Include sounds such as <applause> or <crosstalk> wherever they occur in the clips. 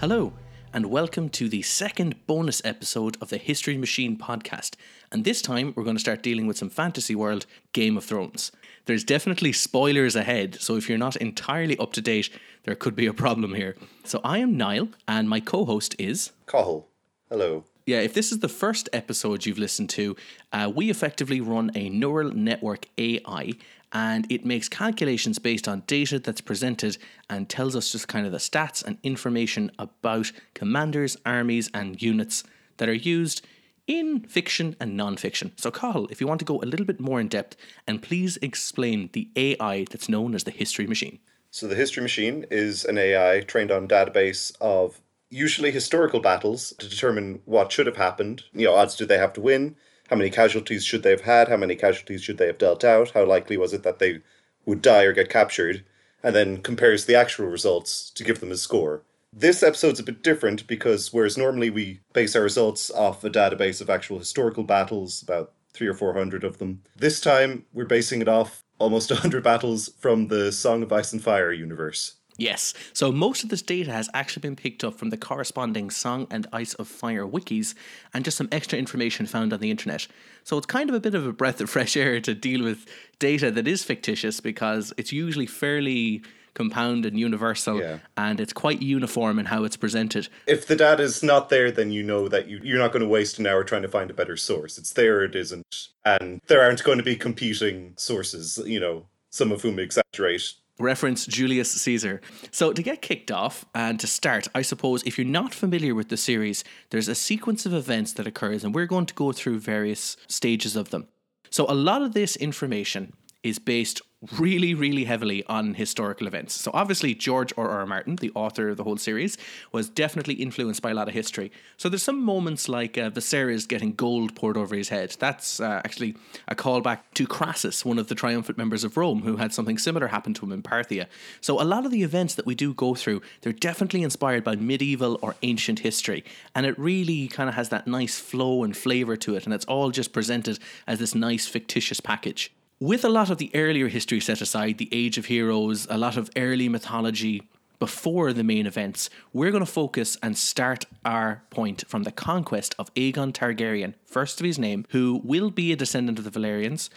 Hello, and welcome to the second bonus episode of the History Machine podcast. And this time we're going to start dealing with some fantasy world Game of Thrones. There's definitely spoilers ahead, so if you're not entirely up to date, there could be a problem here. So I am Niall, and my co host is. Cathal. Hello. Yeah, if this is the first episode you've listened to, uh, we effectively run a neural network AI and it makes calculations based on data that's presented and tells us just kind of the stats and information about commanders, armies, and units that are used in fiction and non fiction. So, Carl, if you want to go a little bit more in depth, and please explain the AI that's known as the History Machine. So, the History Machine is an AI trained on database of usually historical battles to determine what should have happened. You know, odds do they have to win? How many casualties should they have had? How many casualties should they have dealt out? How likely was it that they would die or get captured? And then compares the actual results to give them a score. This episode's a bit different because whereas normally we base our results off a database of actual historical battles, about three or four hundred of them, this time we're basing it off almost <laughs> 100 battles from the Song of Ice and Fire universe. Yes. So most of this data has actually been picked up from the corresponding Song and Ice of Fire wikis and just some extra information found on the internet. So it's kind of a bit of a breath of fresh air to deal with data that is fictitious because it's usually fairly compound and universal Yeah. and it's quite uniform in how it's presented. If the data is not there, then you know that you, you're not going to waste an hour trying to find a better source. It's there, or it isn't. And there aren't going to be competing sources, you know, some of whom exaggerate reference Julius Caesar. So, to get kicked off and to start, I suppose if you're not familiar with the series, there's a sequence of events that occurs, and we're going to go through various stages of them. So, a lot of this information is based really, really heavily on historical events. So, obviously, George R. R. Martin, the author of the whole series, was definitely influenced by a lot of history. So, there's some moments like uh, Viserys getting gold poured over his head. That's uh, actually a callback to Crassus, one of the triumphant members of Rome, who had something similar happen to him in Parthia. So, a lot of the events that we do go through, they're definitely inspired by medieval or ancient history. And it really kind of has that nice flow and flavour to it. And it's all just presented as this nice fictitious package with a lot of the earlier history set aside, the Age of Heroes, a lot of early mythology before the main events, we're going to focus and start our point from the conquest of Aegon Targaryen, first of his name, who will be a descendant of the Valyrians.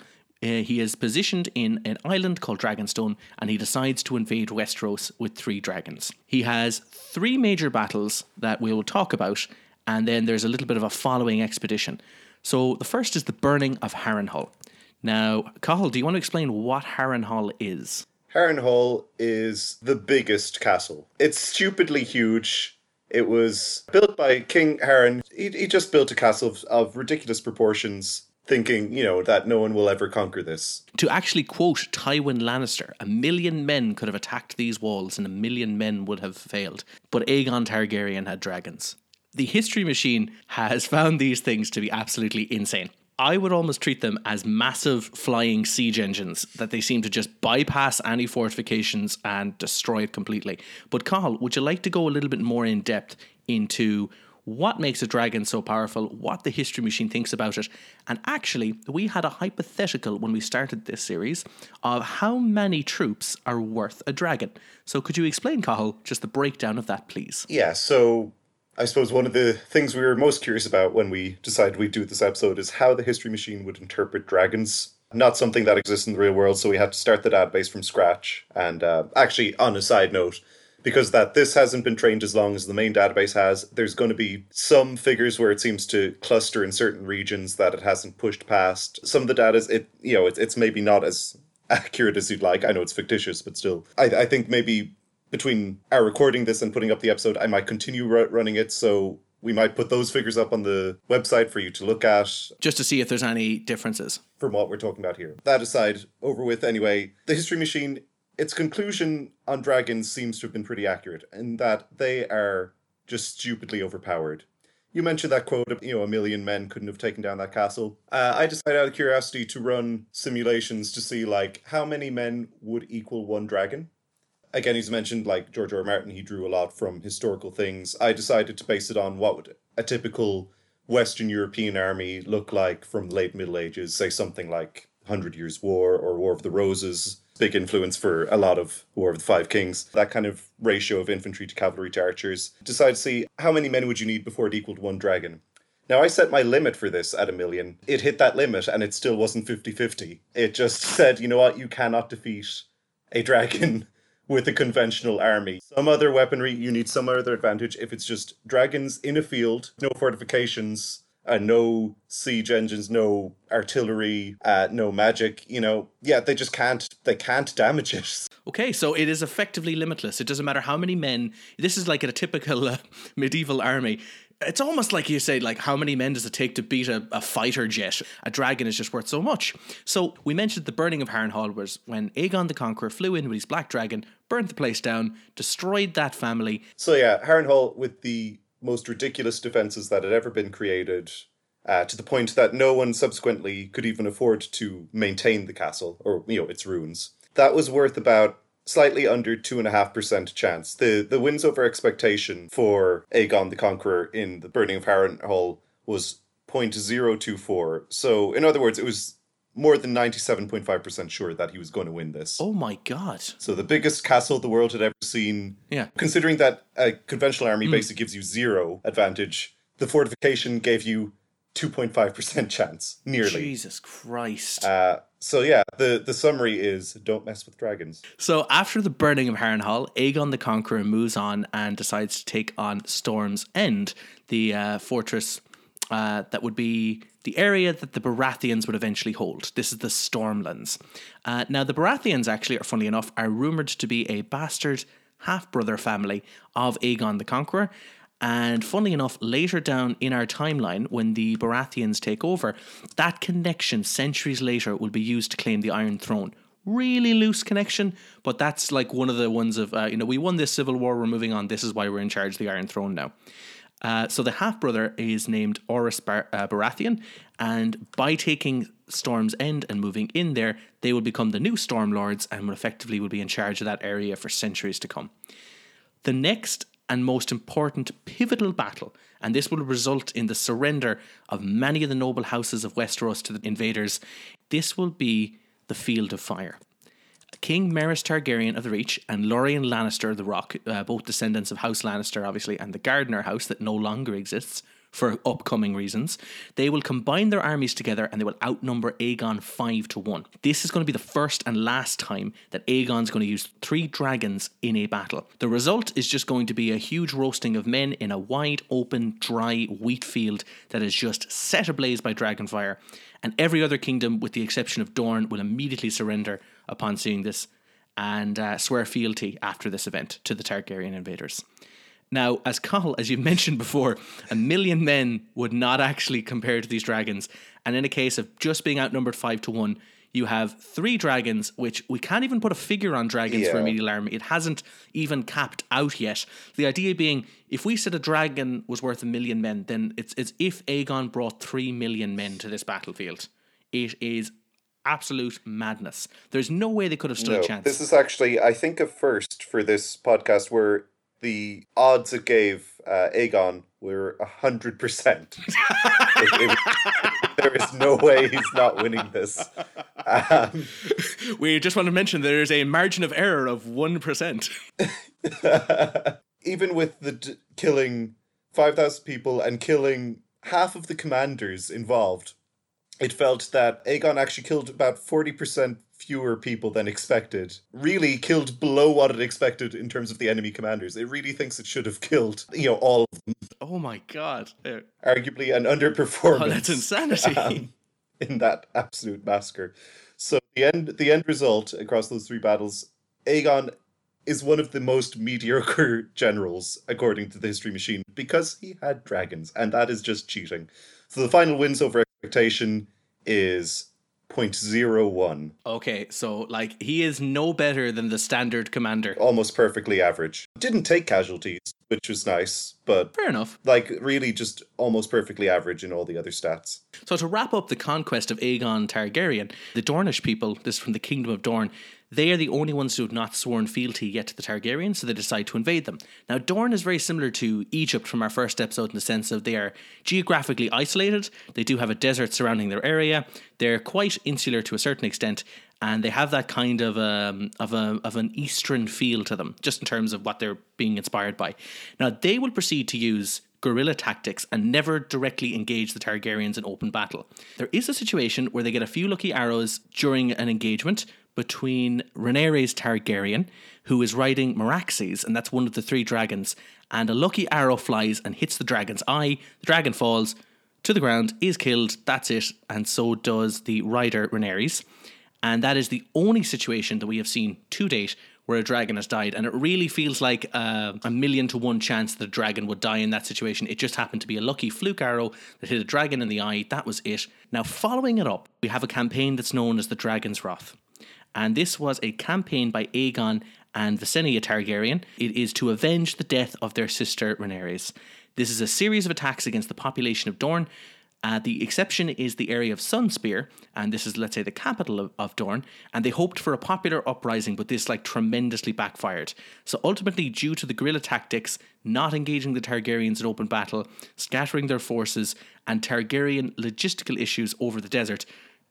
Uh, he is positioned in an island called Dragonstone and he decides to invade Westeros with three dragons. He has three major battles that we will talk about, and then there's a little bit of a following expedition. So the first is the burning of Harrenhal. Now, Cathal, do you want to explain what Harrenhal is? Harrenhal is the biggest castle. It's stupidly huge. It was built by King Harren. He, he just built a castle of, of ridiculous proportions, thinking, you know, that no one will ever conquer this. To actually quote Tywin Lannister, a million men could have attacked these walls and a million men would have failed. But Aegon Targaryen had dragons. The History Machine has found these things to be absolutely insane. I would almost treat them as massive flying siege engines that they seem to just bypass any fortifications and destroy it completely. But Carl, would you like to go a little bit more in depth into what makes a dragon so powerful, what the history machine thinks about it, and actually, we had a hypothetical when we started this series of how many troops are worth a dragon. So, could you explain, Cathal, just the breakdown of that, please? Yeah, so I suppose one of the things we were most curious about when we decided we'd do this episode is how the history machine would interpret dragons. Not something that exists in the real world, so we had to start the database from scratch. And uh, actually, on a side note, because that this hasn't been trained as long as the main database has, there's going to be some figures where it seems to cluster in certain regions that it hasn't pushed past. Some of the data, is it you know, it's it's maybe not as accurate as you'd like. I know it's fictitious, but still, I, I think maybe between our recording this and putting up the episode, I might continue ru- running it. So we might put those figures up on the website for you to look at Just to see if there's any differences. from what we're talking about here. That aside, over with anyway, the History Machine, its conclusion on dragons seems to have been pretty accurate in that they are just stupidly overpowered. You mentioned that quote, you know, a million men couldn't have taken down that castle. Uh, I decided out of curiosity to run simulations to see, like, how many men would equal one dragon. Again, he's mentioned, like, George R. R. Martin, he drew a lot from historical things. I decided to base it on what would a typical Western European army look like from late Middle Ages, say something like Hundred Years' War or War of the Roses. Big influence for a lot of War of the Five Kings. That kind of ratio of infantry to cavalry to archers. Decide to see how many men would you need before it equaled one dragon. Now, I set my limit for this at a million. It hit that limit and it still wasn't 50 50. It just said, you know what, you cannot defeat a dragon with a conventional army. Some other weaponry, you need some other advantage. If it's just dragons in a field, no fortifications, uh, no siege engines, no artillery, uh, no magic. You know, yeah, they just can't. They can't damage it. <laughs> Okay, so it is effectively limitless. It doesn't matter how many men. This is like a typical uh, <laughs> medieval army. It's almost like you say, like, how many men does it take to beat a, a fighter jet? A dragon is just worth so much. So we mentioned the burning of Harrenhal was when Aegon the Conqueror flew in with his black dragon, burnt the place down, destroyed that family. So yeah, Harrenhal with the most ridiculous defenses that had ever been created, uh, to the point that no one subsequently could even afford to maintain the castle or you know its ruins. That was worth about slightly under two and a half percent chance. The the wins over expectation for Aegon the Conqueror in the burning of Harrenhal was 0.024. So in other words, it was more than 97.5% sure that he was going to win this. Oh my god. So the biggest castle the world had ever seen. Yeah. Considering that a conventional army basically gives you zero advantage, the fortification gave you 2.5% chance, nearly. Jesus Christ. Uh, so yeah, the, the summary is don't mess with dragons. So after the burning of Harrenhal, Aegon the Conqueror moves on and decides to take on Storm's End, the uh, fortress uh, that would be the area that the Baratheons would eventually hold. This is the Stormlands. Uh, now, the Baratheons actually, are funny enough, are rumored to be a bastard half brother family of Aegon the Conqueror. And funnily enough, later down in our timeline, when the Baratheons take over, that connection centuries later will be used to claim the Iron Throne. Really loose connection, but that's like one of the ones of, uh, you know, we won this civil war, we're moving on, this is why we're in charge of the Iron Throne now. Uh, so the half brother is named Orys Bar- uh, Baratheon, and by taking Storm's End and moving in there, they will become the new Storm Lords and effectively will be in charge of that area for centuries to come. The next and most important pivotal battle, and this will result in the surrender of many of the noble houses of Westeros to the invaders. This will be the Field of Fire. King Merys Targaryen of the Reach and Loren Lannister of the Rock, uh, both descendants of House Lannister, obviously, and the Gardener House that no longer exists for upcoming reasons, they will combine their armies together and they will outnumber Aegon 5 to 1. This is going to be the first and last time that Aegon's going to use three dragons in a battle. The result is just going to be a huge roasting of men in a wide, open, dry wheat field that is just set ablaze by dragonfire. And every other kingdom, with the exception of Dorne, will immediately surrender upon seeing this and uh, swear fealty after this event to the Targaryen invaders. Now, as Cathal, as you mentioned before, a million men would not actually compare to these dragons. And in a case of just being outnumbered five to one, you have three dragons, which we can't even put a figure on dragons for a Yeah. medieval army. It hasn't even capped out yet. The idea being, if we said a dragon was worth a million men, then it's, it's if Aegon brought three million men to this battlefield. It is absolute madness. There's no way they could have stood No, a chance. this is actually, I think, a first for this podcast where the odds it gave uh, Aegon were 100%. It- it- there is no way he's not winning this. Um, we just want to mention there is a margin of error of 1%. even with the d- killing 5,000 people and killing half of the commanders involved, it felt that Aegon actually killed about 40% fewer people than expected. Really killed below what it expected in terms of the enemy commanders. It really thinks it should have killed, you know, all of them. Oh my god. Uh, Arguably an underperformance. Oh, that's insanity. <laughs> um, in that absolute massacre. So the end the end result across those three battles, Aegon is one of the most mediocre <laughs> generals according to the history machine because he had dragons and that is just cheating. So the final wins over expectation is 0.01, okay, so like he is no better than the standard commander. almost perfectly average. Didn't take casualties which was nice, but Fair enough. like really just almost perfectly average in all the other stats. So to wrap up the conquest of Aegon Targaryen, the Dornish people, this is from the Kingdom of Dorne, they are the only ones who have not sworn fealty yet to the Targaryens, so they decide to invade them. Now, Dorne is very similar to Egypt from our first episode in the sense of they are geographically isolated. They do have a desert surrounding their area. They're quite insular to a certain extent, and they have that kind of um, of a of an eastern feel to them, just in terms of what they're being inspired by. Now, they will proceed to use guerrilla tactics and never directly engage the Targaryens in open battle. There is a situation where they get a few lucky arrows during an engagement between Rhaenyra's Targaryen, who is riding Meraxes, and that's one of the three dragons, and a lucky arrow flies and hits the dragon's eye. The dragon falls to the ground, is killed, that's it, and so does the rider Rhaenyra's. And that is the only situation that we have seen to date where a dragon has died. And it really feels like uh, a million to one chance that a dragon would die in that situation. It just happened to be a lucky fluke arrow that hit a dragon in the eye. That was it. Now, following it up, we have a campaign that's known as the Dragon's Wrath. And this was a campaign by Aegon and Visenya Targaryen. It is to avenge the death of their sister Rhaenyra. This is a series of attacks against the population of Dorne. Uh, the exception is the area of Sunspear, and this is, let's say, the capital of, of Dorne. And they hoped for a popular uprising, but this like tremendously backfired. So ultimately, due to the guerrilla tactics, not engaging the Targaryens in open battle, scattering their forces, and Targaryen logistical issues over the desert,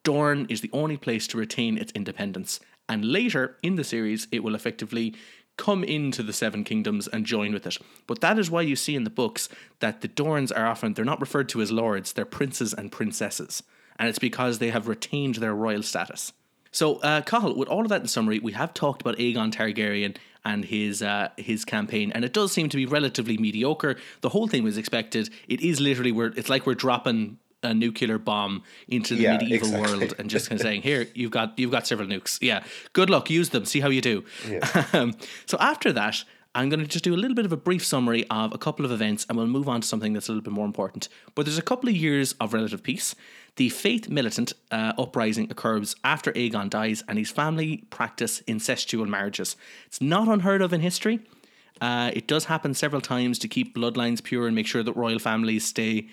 Dorne is the only place to retain its independence. And later in the series, it will effectively come into the Seven Kingdoms and join with it. But that is why you see in the books that the Dorns are often, they're not referred to as lords, they're princes and princesses. And it's because they have retained their royal status. So, uh, Cathal, with all of that in summary, we have talked about Aegon Targaryen and his uh, his campaign, and it does seem to be relatively mediocre. The whole thing was expected. It is literally we're it's like we're dropping a nuclear bomb into the Yeah, medieval exactly. world and just kind of saying, "Here, you've got you've got several nukes. Yeah, good luck. Use them. See how you do." <laughs> um, so after that, I'm going to just do a little bit of a brief summary of a couple of events, and we'll move on to something that's a little bit more important. But there's a couple of years of relative peace. The Faith Militant uh, uprising occurs after Aegon dies, and his family practice incestual marriages. It's not unheard of in history. Uh, it does happen several times to keep bloodlines pure and make sure that royal families stay,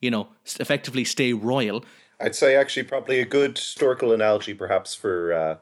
you know, effectively stay royal. I'd say actually probably a good historical analogy perhaps for uh,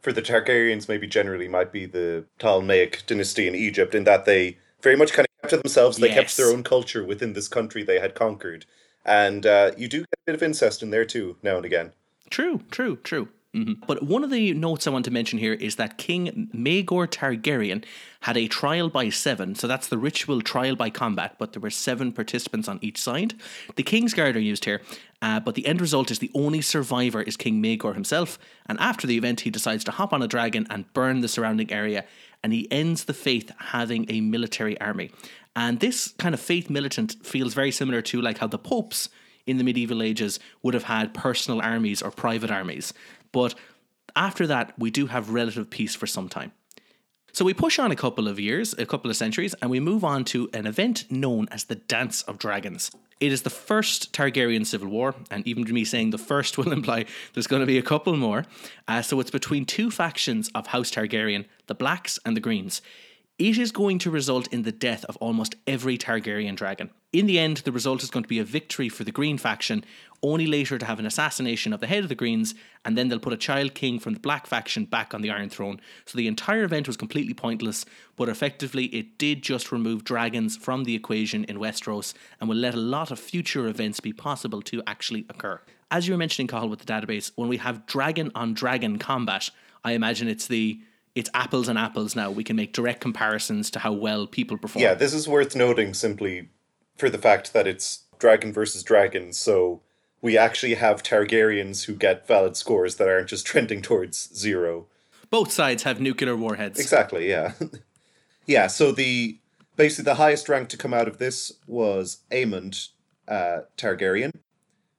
for the Targaryens maybe generally might be the Ptolemaic dynasty in Egypt in that they very much kind of kept to themselves. They Yes. kept their own culture within this country they had conquered. And uh, you do get a bit of incest in there too, now and again. True, true, true. Hmm But one of the notes I want to mention here is that King Maegor Targaryen had a trial by seven, so that's the ritual trial by combat, but there were seven participants on each side. The King's Guard are used here, uh, but the end result is the only survivor is King Maegor himself, and after the event, he decides to hop on a dragon and burn the surrounding area, and he ends the faith having a military army. And this kind of faith militant feels very similar to like how the popes in the medieval ages would have had personal armies or private armies. But after that, we do have relative peace for some time. So we push on a couple of years, a couple of centuries, and we move on to an event known as the Dance of Dragons. It is the first Targaryen civil war, and even to me saying the first <laughs> will imply there's going to be a couple more. Uh, so it's between two factions of House Targaryen, the Blacks and the Greens. It is going to result in the death of almost every Targaryen dragon. In the end, the result is going to be a victory for the Green faction, only later to have an assassination of the head of the Greens, and then they'll put a child king from the Black faction back on the Iron Throne. So the entire event was completely pointless, but effectively it did just remove dragons from the equation in Westeros and will let a lot of future events be possible to actually occur. As you were mentioning, Cathal, with the database, when we have dragon on dragon combat, I imagine it's the it's apples and apples now. We can make direct comparisons to how well people perform. Yeah, this is worth noting simply for the fact that it's dragon versus dragon, so we actually have Targaryens who get valid scores that aren't just <laughs> trending towards zero. Both sides have nuclear warheads. Exactly, yeah. <laughs> yeah, so the basically the highest rank to come out of this was Aemond uh, Targaryen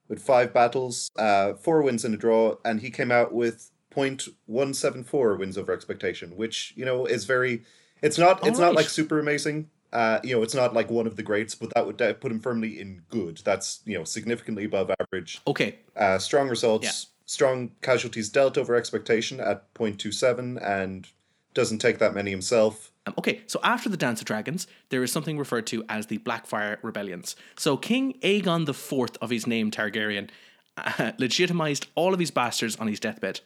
with five battles, uh, four wins and a draw, and he came out with 0.174 wins over expectation, which, you know, is very it's not it's not like super amazing. Uh, you know, it's not like one of the greats, but that would put him firmly in good. That's, you know, significantly above average. Okay, Uh, strong results, Yeah. strong casualties dealt over expectation at 0.27 and doesn't take that many himself. Um, okay, so after the Dance of Dragons, there is something referred to as the Blackfire Rebellions. So King Aegon IV of his name Targaryen uh, <laughs> legitimized all of his bastards on his deathbed.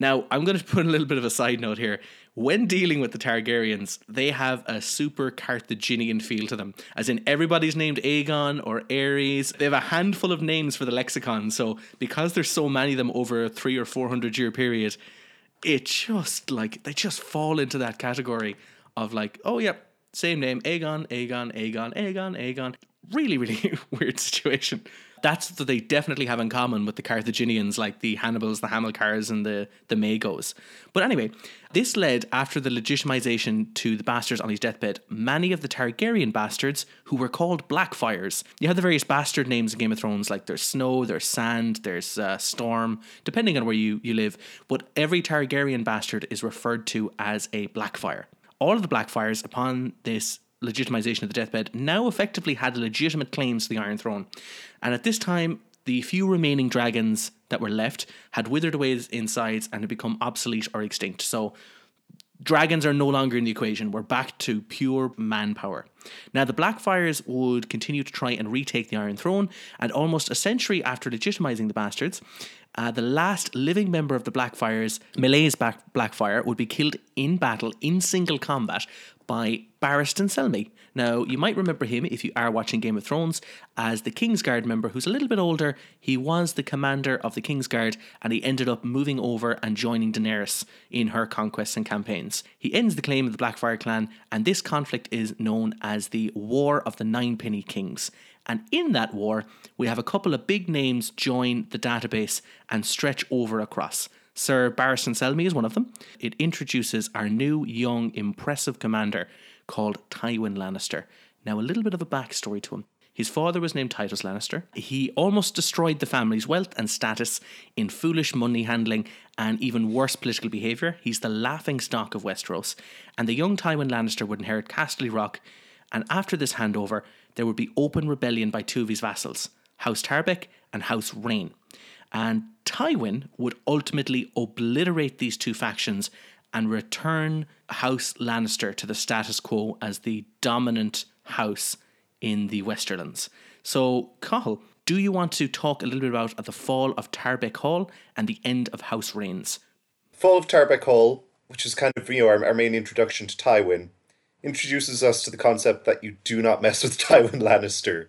Now, I'm going <laughs> to put a little bit of a side note here. When dealing with the Targaryens, they have a super Carthaginian feel to them, as in everybody's named Aegon or Aerys. They have a handful of names for the lexicon, so because there's so many of them over a three or four hundred year period, it just like they just fall into that category of like, oh yeah, same name, Aegon, Aegon, Aegon, Aegon, Aegon. Really, really <laughs> weird situation that's what they definitely have in common with the Carthaginians, like the Hannibals, the Hamilcars, and the, the Magos. But anyway, this led, after the legitimization to the bastards on his deathbed, many of the Targaryen bastards who were called Blackfires. You have the various bastard names in Game of Thrones, like there's Snow, there's Sand, there's uh, Storm, depending on where you, you live. But every Targaryen bastard is referred to as a Blackfire. All of the Blackfires, upon this legitimization of the deathbed, now effectively had legitimate claims to the Iron Throne. And at this time, the few remaining dragons that were left had withered away insides and had become obsolete or extinct. So dragons are no longer in the equation. We're back to pure manpower. Now, the Blackfires would continue to try and retake the Iron Throne, and almost a century after legitimizing the bastards, uh, the last living member of the Blackfires, Maelys Blackfire, would be killed in battle in single combat by Barristan Selmy. Now, you might remember him if you are watching Game of Thrones as the Kingsguard member who's a little bit older. He was the commander of the Kingsguard and he ended up moving over and joining Daenerys in her conquests and campaigns. He ends the claim of the Blackfire clan, and this conflict is known as the War of the Ninepenny Kings. And in that war, we have a couple of big names join the database and stretch over across. Sir Barristan Selmy is one of them. It introduces our new, young, impressive commander called Tywin Lannister. Now, a little bit of a backstory to him. His father was named Tytos Lannister. He almost destroyed the family's wealth and status in foolish money handling and even worse political behaviour. He's the laughing stock of Westeros. And the young Tywin Lannister would inherit Casterly Rock. And after this handover, there would be open rebellion by two of his vassals, House Tarbeck and House Reyne and Tywin would ultimately obliterate these two factions and return House Lannister to the status quo as the dominant house in the Westerlands. So, Cathal, do you want to talk a little bit about the fall of Tarbeck Hall and the end of House Reynes? Fall of Tarbeck Hall, which is kind of you know our, our main introduction to Tywin, introduces us to the concept that you do not mess with <laughs> Tywin Lannister.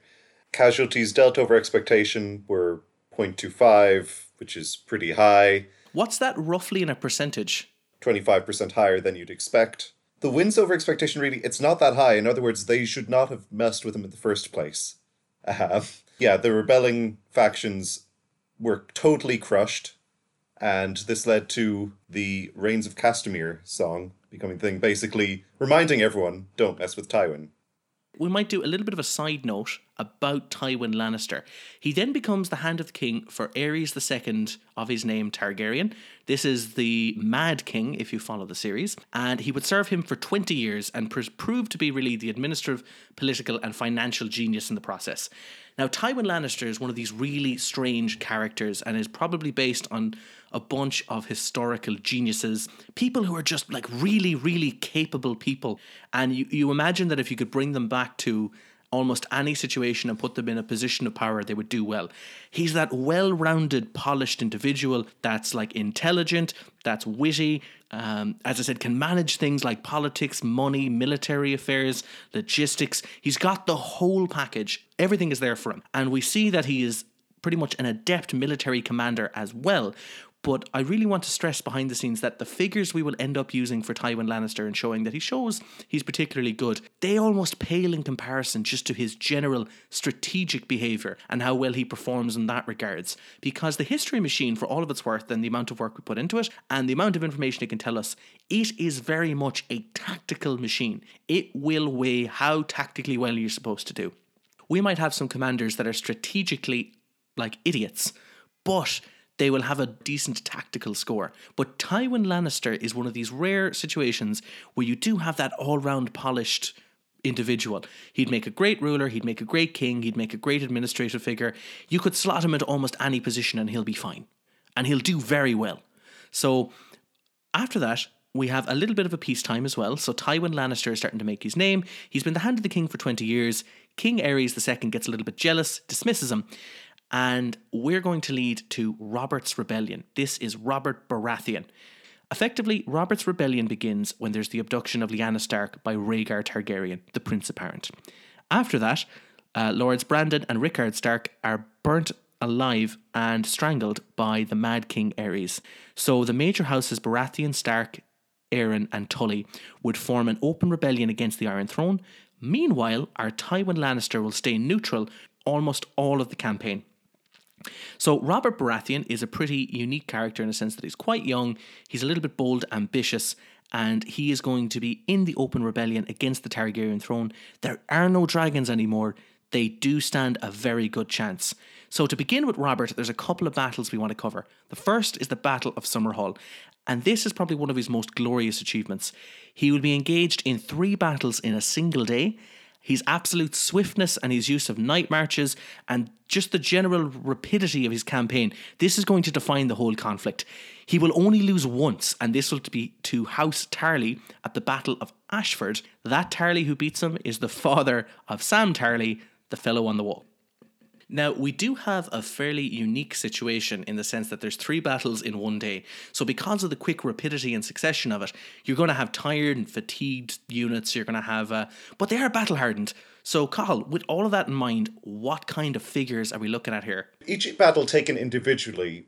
Casualties dealt over expectation were 0.25, which is pretty high. What's that roughly in a percentage? 25% higher than you'd expect. The wins over expectation really, it's not that high. In other words, they should not have messed with him in the first place. Uh, yeah, the rebelling factions were totally crushed, and this led to the Rains of Castamere song becoming thing, basically reminding everyone don't mess with Tywin we might do a little bit of a side note about Tywin Lannister. He then becomes the Hand of the King for Aerys II of his name Targaryen. This is the Mad King, if you follow the series, and he would serve him for 20 years and pr- prove to be really the administrative, political, and financial genius in the process. Now, Tywin Lannister is one of these really strange characters and is probably based on a bunch of historical geniuses, people who are just like really, really capable people. And you, you imagine that if you could bring them back to almost any situation and put them in a position of power, they would do well. He's that well rounded, polished individual that's like intelligent, that's witty, um, as I said, can manage things like politics, money, military affairs, logistics. He's got the whole package. Everything is there for him. And we see that he is pretty much an adept military commander as well, but I really want to stress behind the scenes that the figures we will end up using for Tywin Lannister and showing that he shows he's particularly good, they almost pale in comparison just to his general strategic behaviour and how well he performs in that regards. Because the history machine, for all of its worth and the amount of work we put into it and the amount of information it can tell us, it is very much a tactical machine. It will weigh how tactically well you're supposed to do. We might have some commanders that are strategically like idiots, but they will have a decent tactical score. But Tywin Lannister is one of these rare situations where you do have that all round polished individual. He'd make a great ruler, he'd make a great king, he'd make a great administrative figure. You could slot him into almost any position and he'll be fine. And he'll do very well. So after that, we have a little bit of a peacetime as well. So Tywin Lannister is starting to make his name. He's been the hand of the king for 20 years. King Aerys II gets a little bit jealous, dismisses him, and we're going to lead to Robert's rebellion. This is Robert Baratheon. Effectively, Robert's rebellion begins when there's the abduction of Lyanna Stark by Rhaegar Targaryen, the Prince Apparent. After that, uh, Lords Brandon and Rickard Stark are burnt alive and strangled by the Mad King Aerys. So the major houses Baratheon, Stark, Arryn, and Tully would form an open rebellion against the Iron Throne. Meanwhile, our Tywin Lannister will stay neutral almost all of the campaign. So, Robert Baratheon is a pretty unique character in the sense that he's quite young, he's a little bit bold, ambitious, and he is going to be in the open rebellion against the Targaryen throne. There are no dragons anymore. They do stand a very good chance. So, to begin with Robert, there's a couple of battles we want to cover. The first is the Battle of Summerhall, and this is probably one of his most glorious achievements. He will be engaged in three battles in a single day. His absolute swiftness and his use of night marches and just the general rapidity of his campaign, this is going to define the whole conflict. He will only lose once, and this will be to House Tarly at the Battle of Ashford. That Tarly who beats him is the father of Sam Tarly, the fellow on the wall. Now, we do have a fairly unique situation in the sense that there's three battles in one day. So, because of the quick rapidity and succession of it, you're going to have tired and fatigued units. You're going to have, uh, but they are battle hardened. So, Cathal, with all of that in mind, what kind of figures are we looking at here? Each battle taken individually,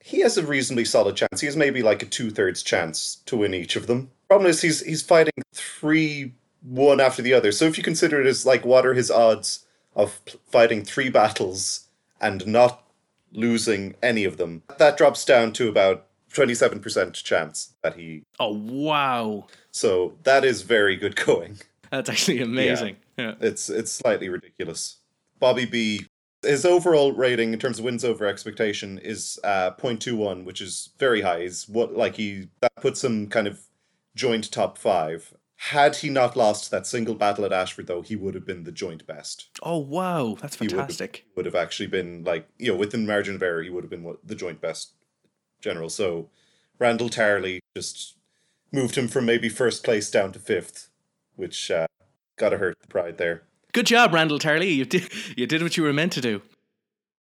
he has a reasonably solid chance. He has maybe like a two thirds chance to win each of them. Problem is, he's he's fighting three one after the other. So, if you consider it as like what are his odds? Of fighting three battles and not losing any of them. That drops down to about 27% chance that he. Oh, wow. So that is very good going. That's actually amazing. Yeah. yeah. It's, it's slightly ridiculous. Bobby B, his overall rating in terms of wins over expectation is uh, 0.21, which is very high. Is what like he that puts him kind of joint top five. Had he not lost that single battle at Ashford, though, he would have been the joint best. Oh wow, that's fantastic! He would have, would have actually been like you know within margin of error, he would have been the joint best general. So Randyll Tarly just moved him from maybe first place down to fifth, which uh, gotta hurt the pride there. Good job, Randyll Tarly. You did you did what you were meant to do.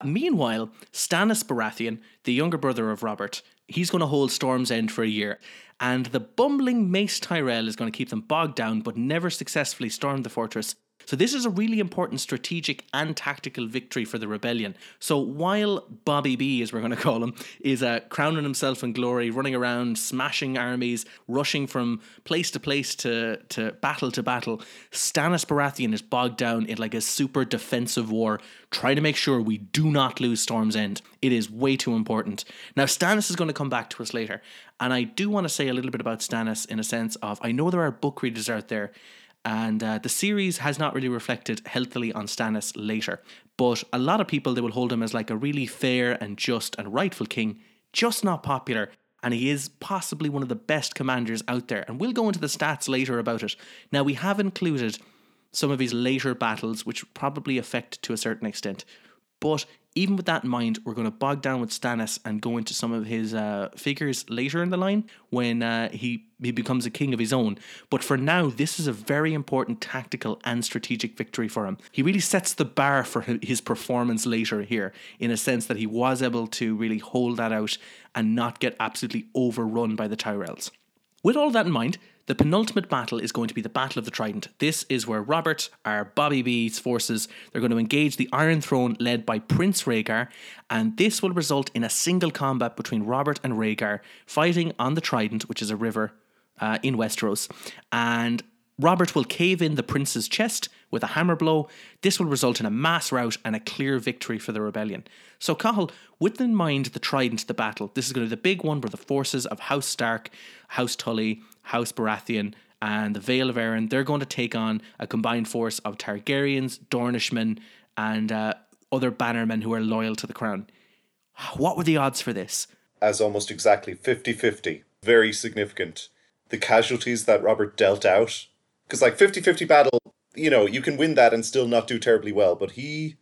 Meanwhile, Stannis Baratheon, the younger brother of Robert, he's going to hold Storm's End for a year, and the bumbling Mace Tyrell is going to keep them bogged down but never successfully storm the fortress so, this is a really important strategic and tactical victory for the rebellion. So, while Bobby B, as we're going <laughs> to call him, is uh, crowning himself in glory, running around, smashing armies, rushing from place to place to, to battle to battle, Stannis Baratheon is bogged down in like a super defensive war, trying to make sure we do not lose Storm's End. It is way too important. Now, Stannis is going to come back to us later, and I do want to say a little bit about Stannis in a sense of I know there are book readers out there and uh, the series has not really reflected healthily on Stannis later. But a lot of people they will hold him as like a really fair and just and rightful king, just not popular. And he is possibly one of the best commanders out there. And we'll go into the stats later about it. Now, we have included some of his later battles, which probably affect to a certain extent. But even with that in mind, we're going to bog down with Stannis and go into some of his uh, figures later in the line when uh, he he becomes a king of his own. But for now, this is a very important tactical and strategic victory for him. He really sets the bar for his performance later here, in a sense that he was able to really hold that out and not get absolutely overrun by the Tyrells. With all that in mind, the penultimate battle is going to be the Battle of the Trident. This is where Robert, our Bobby B's forces, they're going to engage the Iron Throne led by Prince Rhaegar, and this will result in a single combat between Robert and Rhaegar fighting on the Trident, which is a river uh, in Westeros. And Robert will cave in the prince's chest with a hammer blow. This will result in a mass rout and a clear victory for the rebellion. So, Cathal, with in mind the trident, the battle, this is going to be the big one where the forces of House Stark, House Tully, House Baratheon, and the Vale of Arryn, they're going to take on a combined force of Targaryens, Dornishmen, and uh, other bannermen who are loyal to the crown. What were the odds for this? As almost exactly 50 50. Very significant. The casualties that Robert dealt out. Because, like, 50 50 battle, you know, you can win that and still not do terribly well, but he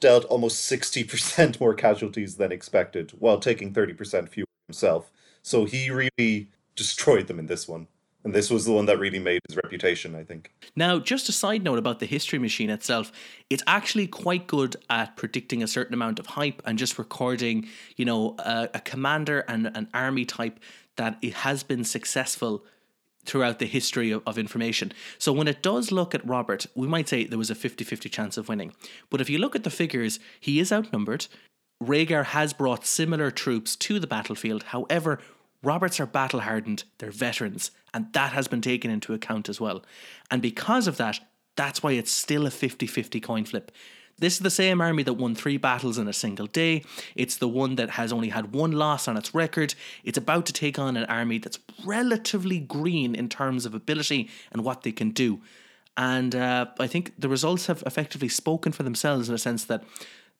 dealt almost 60% <laughs> more casualties than expected while taking 30% fewer himself. So he really destroyed them in this one. And this was the one that really made his reputation, I think. Now, just a side note about the history machine itself, it's actually quite good at predicting a certain amount of hype and just recording, you know, a, a commander and an army type that it has been successful throughout the history of, of, information. So when it does look at Robert, we might say there was a 50 50 chance of winning. But if you look at the figures, he is outnumbered. Rhaegar has brought similar troops to the battlefield. However, Roberts are battle hardened, they're veterans, and that has been taken into account as well. And because of that, that's why it's still a 50 50 coin flip. This is the same army that won three battles in a single day. It's the one that has only had one loss on its record. It's about to take on an army that's relatively green in terms of ability and what they can do. And uh, I think the results have effectively spoken for themselves in a sense that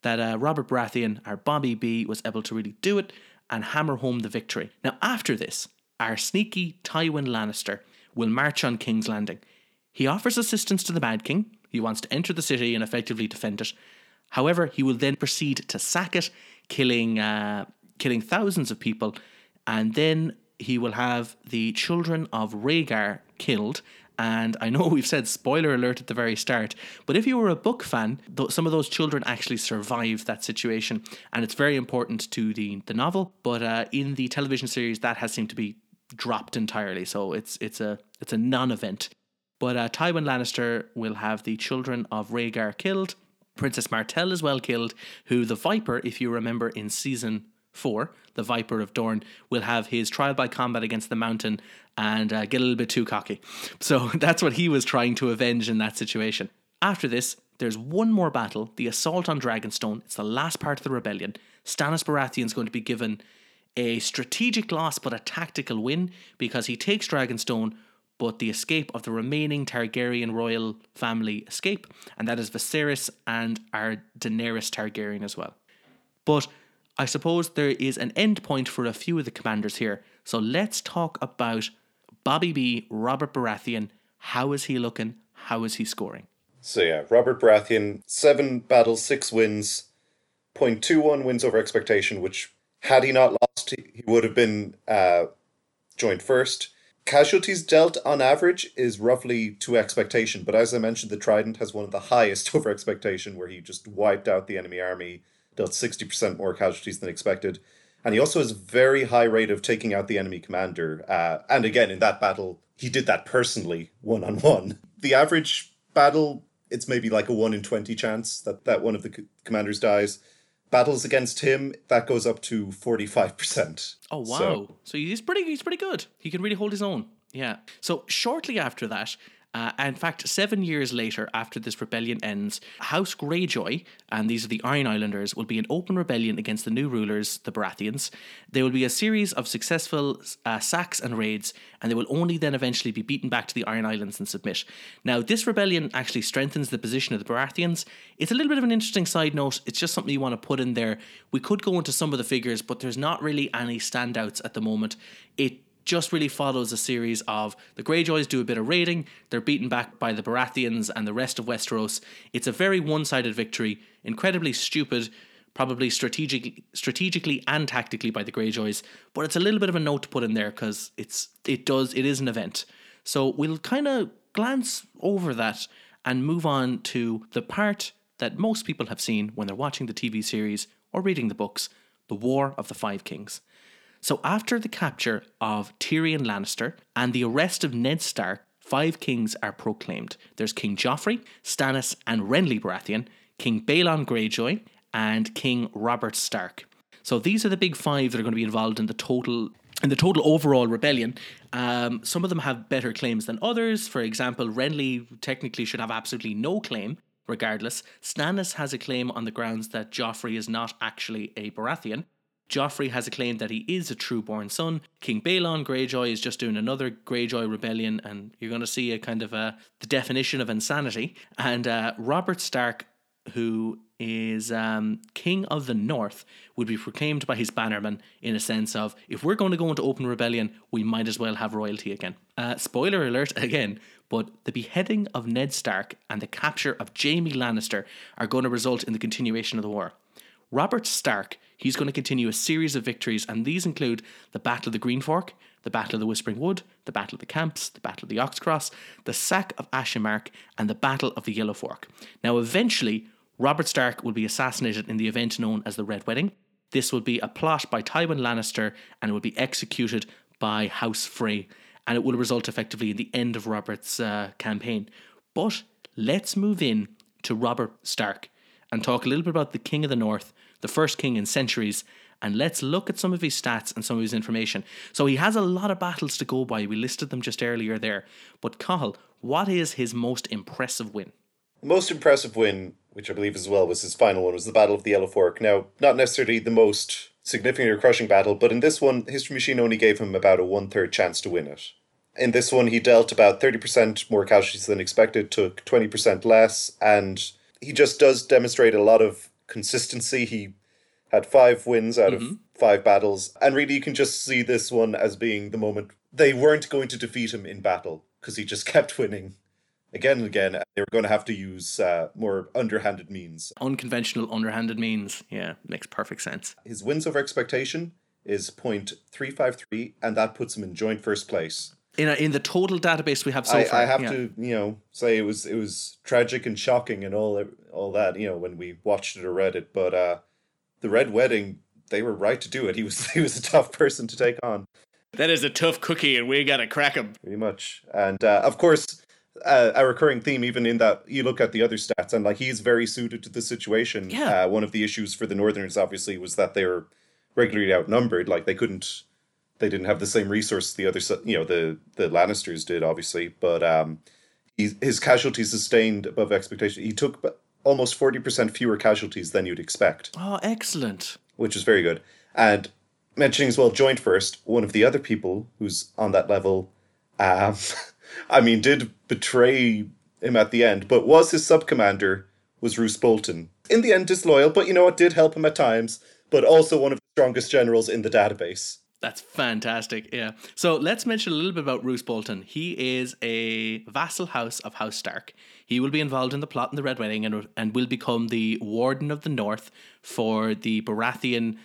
that uh, Robert Baratheon, our Bobby B, was able to really do it and hammer home the victory. Now, after this, our sneaky Tywin Lannister will march on King's Landing. He offers assistance to the Mad King. He wants to enter the city and effectively defend it. However, he will then proceed to sack it, killing uh, killing thousands of people, and then he will have the children of Rhaegar killed and I know <laughs> we've said spoiler alert at the very start, but if you were a book fan, th- some of those children actually survived that situation, and it's very important to the the novel. But uh, in the television series, that has seemed to be dropped entirely, so it's it's a it's a non-event. But uh, Tywin Lannister will have the children of Rhaegar killed. Princess Martell is well killed, who the Viper, if you remember in season four, the Viper of Dorne, will have his trial by combat against the Mountain and uh, get a little bit too cocky. So <laughs> that's what he was trying to avenge in that situation. After this, there's one more battle, the assault on Dragonstone. It's the last part of the rebellion. Stannis Baratheon is going to be given a strategic loss but a tactical win because he takes Dragonstone, but the escape of the remaining Targaryen royal family escape, and that is Viserys and our Daenerys Targaryen as well. But I suppose there is an end point for a few of the commanders here. So let's talk about Bobby B, Robert Baratheon. How is he looking? How is he scoring? So yeah, Robert Baratheon, seven battles, six wins, 0.21 wins over expectation, which had he not lost, he would have been uh, joined first. Casualties dealt on average is roughly to expectation, but as I mentioned, the Trident has one of the highest <laughs> over expectation, where he just wiped out the enemy army 60% more casualties than expected. And he also has a very high rate of taking out the enemy commander. Uh, and again, in that battle, he did that personally, one on one. The average battle, it's maybe like a 1 in 20 chance that, that one of the commanders dies. Battles against him, that goes up to 45%. Oh, wow. So, so he's, pretty, he's pretty good. He can really hold his own. Yeah. So shortly after that, uh, in fact, seven years later, after this rebellion ends, House Greyjoy, and these are the Iron Islanders, will be an open rebellion against the new rulers, the Baratheons. There will be a series of successful uh, sacks and raids, and they will only then eventually be beaten back to the Iron Islands and submit. Now, this rebellion actually strengthens the position of the Baratheons. It's a little bit of an interesting side note. It's just something you want to put in there. We could go into some of the figures, but there's not really any standouts at the moment. It just really follows a series of the Greyjoys do a bit of raiding, they're beaten back by the Baratheons and the rest of Westeros. It's a very one-sided victory, incredibly stupid, probably strategically, strategically and tactically by the Greyjoys, but it's a little bit of a note to put in there because it's it does it is an event. So we'll kind of glance over that and move on to the part that most people have seen when they're watching the TV series or reading the books, the War of the Five Kings. So after the capture of Tyrion Lannister and the arrest of Ned Stark, five kings are proclaimed. There's King Joffrey, Stannis, and Renly Baratheon, King Balon Greyjoy, and King Robert Stark. So these are the big five that are going to be involved in the total in the total overall rebellion. Um, some of them have better claims than others. For example, Renly technically should have absolutely no claim. Regardless, Stannis has a claim on the grounds that Joffrey is not actually a Baratheon. Joffrey has a claim that he is a true born son. King Balon Greyjoy is just doing another Greyjoy rebellion, and you're going to see a kind of a the definition of insanity. And uh, Robert Stark, who is um, King of the North, would be proclaimed by his bannermen in a sense of if we're going to go into open rebellion, we might as well have royalty again. Uh, spoiler alert <laughs> again, but the beheading of Ned Stark and the capture of Jaime Lannister are going to result in the continuation of the war. Robert Stark, he's going to continue a series of victories, and these include the Battle of the Green Fork, the Battle of the Whispering Wood, the Battle of the Camps, the Battle of the Oxcross, the Sack of Ashenmark, and the Battle of the Yellow Fork. Now, eventually, Robert Stark will be assassinated in the event known as the Red Wedding. This will be a plot by Tywin Lannister and it will be executed by House Frey, and it will result effectively in the end of Robert's uh, campaign. But let's move in to Robert Stark and talk a little bit about the King of the North, the first king in centuries, and let's look at some of his stats and some of his information. So he has a lot of battles to go by. We listed them just earlier there. But Cathal, what is his most impressive win? The most impressive win, which I believe as well was his final one, was the Battle of the Yellow Fork. Now, not necessarily the most significant or crushing battle, but in this one, History Machine only gave him about a one third chance to win it. In this one, he dealt about 30% more casualties than expected, took 20% less, and he just does demonstrate a lot of consistency. He had five wins out mm-hmm. of five battles, and really you can just see this one as being the moment they weren't going to defeat him in battle because he just <laughs> kept winning again and again. They were going to have to use uh, more underhanded means. Unconventional, underhanded means. Yeah, makes perfect sense. His wins over expectation is 0.353, and that puts him in joint first place. In, a, in the total database we have so I, far, I have yeah. to you know say it was it was tragic and shocking and all all that you know when we watched it or read it, but uh, the Red Wedding, they were right to do it. He was <laughs> he was a tough person to take on. That is a tough cookie, and we got to crack him. Pretty much, and uh, of course, uh, a recurring theme, even in that you look at the other stats, and like he's very suited to the situation. Yeah. Uh, one of the issues for the Northerners, obviously, was that they were regularly outnumbered. Like they couldn't, they didn't have the same resource the other, you know, the the Lannisters did, obviously. But um, he, his casualties sustained above expectation. He took almost 40% fewer casualties than you'd expect. Oh, excellent. Which is very good. And mentioning as well, Joint First, one of the other people who's on that level, um, <laughs> I mean, did betray him at the end, but was his sub commander, was Roose Bolton. In the end, disloyal, but you know what, did help him at times, but also one of the strongest generals in the database. That's fantastic. Yeah. So let's mention a little bit about Roose Bolton. He is a vassal house of House Stark. He will be involved in the plot in the Red Wedding and, and will become the Warden of the North for the Baratheon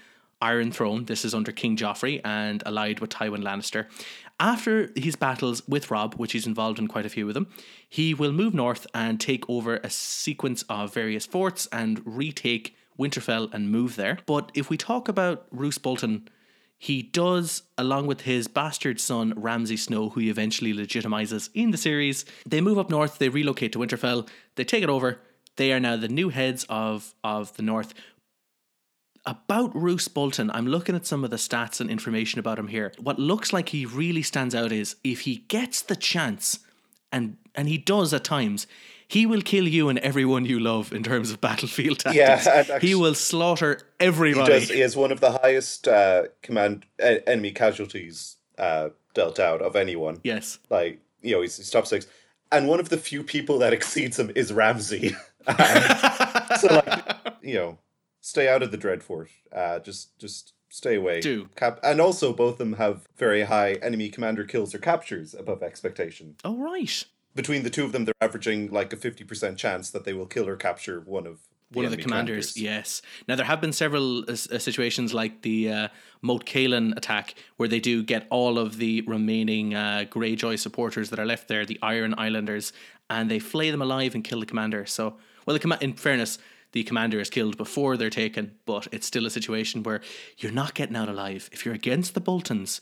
Iron Throne. This is under King Joffrey and allied with Tywin Lannister. After his battles with Robb, which he's involved in quite a few of them, he will move north and take over a sequence of various forts and retake Winterfell and move there. But if we talk about Roose Bolton he does, along with his bastard son Ramsay Snow, who he eventually legitimizes in the series. They move up north, they relocate to Winterfell, they take it over. They are now the new heads of, of the north. About Roose Bolton, I'm looking at some of the stats and information about him here. What looks like he really stands out is if he gets the chance, and and he does at times, he will kill you and everyone you love in terms of battlefield tactics. <laughs> Yeah, actually, he will slaughter everybody. He, does, he has one of the highest uh, command uh, enemy casualties uh, dealt out of anyone. Yes, like you know he's, he's, top six, and one of the few people that <laughs> exceeds him is Ramsay. <laughs> so like you know, stay out of the Dreadfort. Uh, just just stay away. Do cap, and also both of them have very high enemy commander kills or captures above expectation. Oh right between the two of them, they're averaging like a 50% chance that they will kill or capture one of the one of the commanders, commanders, Yes. Now there have been several uh, uh, situations like the uh, Moat Cailin attack, where they do get all of the remaining uh, Greyjoy supporters that are left there, the Iron Islanders, and they flay them alive and kill the commander. So, well, the com- in fairness, the commander is killed before they're taken, but it's still a situation where you're not getting out alive. If you're against the Boltons,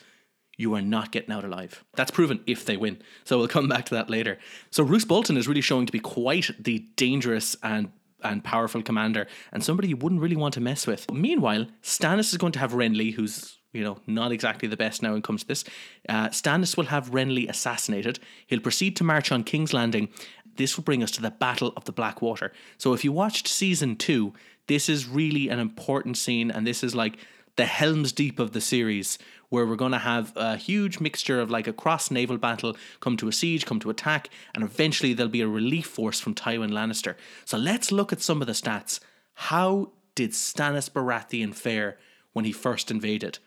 you are not getting out alive. That's proven if they win. So we'll come back to that later. So Roose Bolton is really showing to be quite the dangerous and and powerful commander and somebody you wouldn't really want to mess with. Meanwhile, Stannis is going to have Renly, who's you know, not exactly the best now when it comes to this. Uh, Stannis will have Renly assassinated. He'll proceed to march on King's Landing. This will bring us to the Battle of the Blackwater. So if you watched season two, this is really an important scene, and this is like the Helm's Deep of the series, where we're going to have a huge mixture of like a cross naval battle come to a siege, come to attack, and eventually there'll be a relief force from Tywin Lannister. So let's look at some of the stats. How did Stannis Baratheon fare when he first invaded?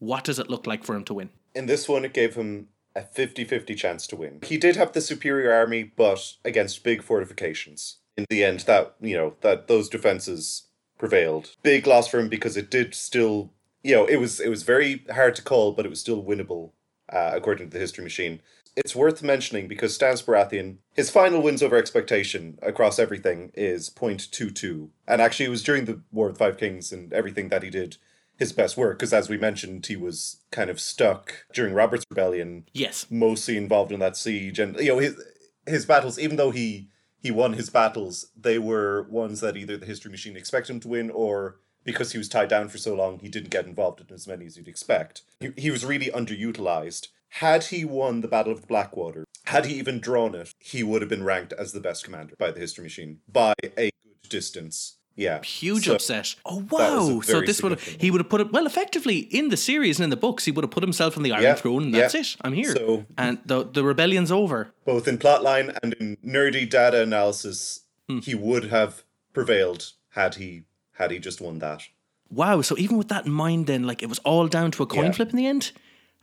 What does it look like for him to win? In this one, it gave him a 50 50 chance to win. He did have the superior army, but against big fortifications. In the end, that, you know, that those defenses prevailed. Big loss for him because it did still you know, it was it was very hard to call, but it was still winnable uh, according to the History Machine. It's worth mentioning because Stannis Baratheon, his final wins over expectation across everything is 0.22. And actually, it was during the War of the Five Kings and everything that he did his best work because as we mentioned he was kind of stuck during Robert's rebellion Yes. mostly involved in that siege. And you know his his battles even though he he won his battles they were ones that either the history machine expected him to win or because he was tied down for so long he didn't get involved in as many as you'd expect. He, he was really underutilized. Had he won the battle of the blackwater had he even drawn it he would have been ranked as the best commander by the history machine by a good distance yeah Huge So- upset. Oh wow! So this would have he would have put it well effectively in the series and in the books. He would have put himself on the Iron Yeah, Throne, and yeah. that's it. I'm here, So- and the the rebellion's over. both in plotline and in nerdy data analysis, Hmm. he would have prevailed had he had he just won that. Wow! So even with that in mind, then like it was all down to a coin Yeah. flip in the end,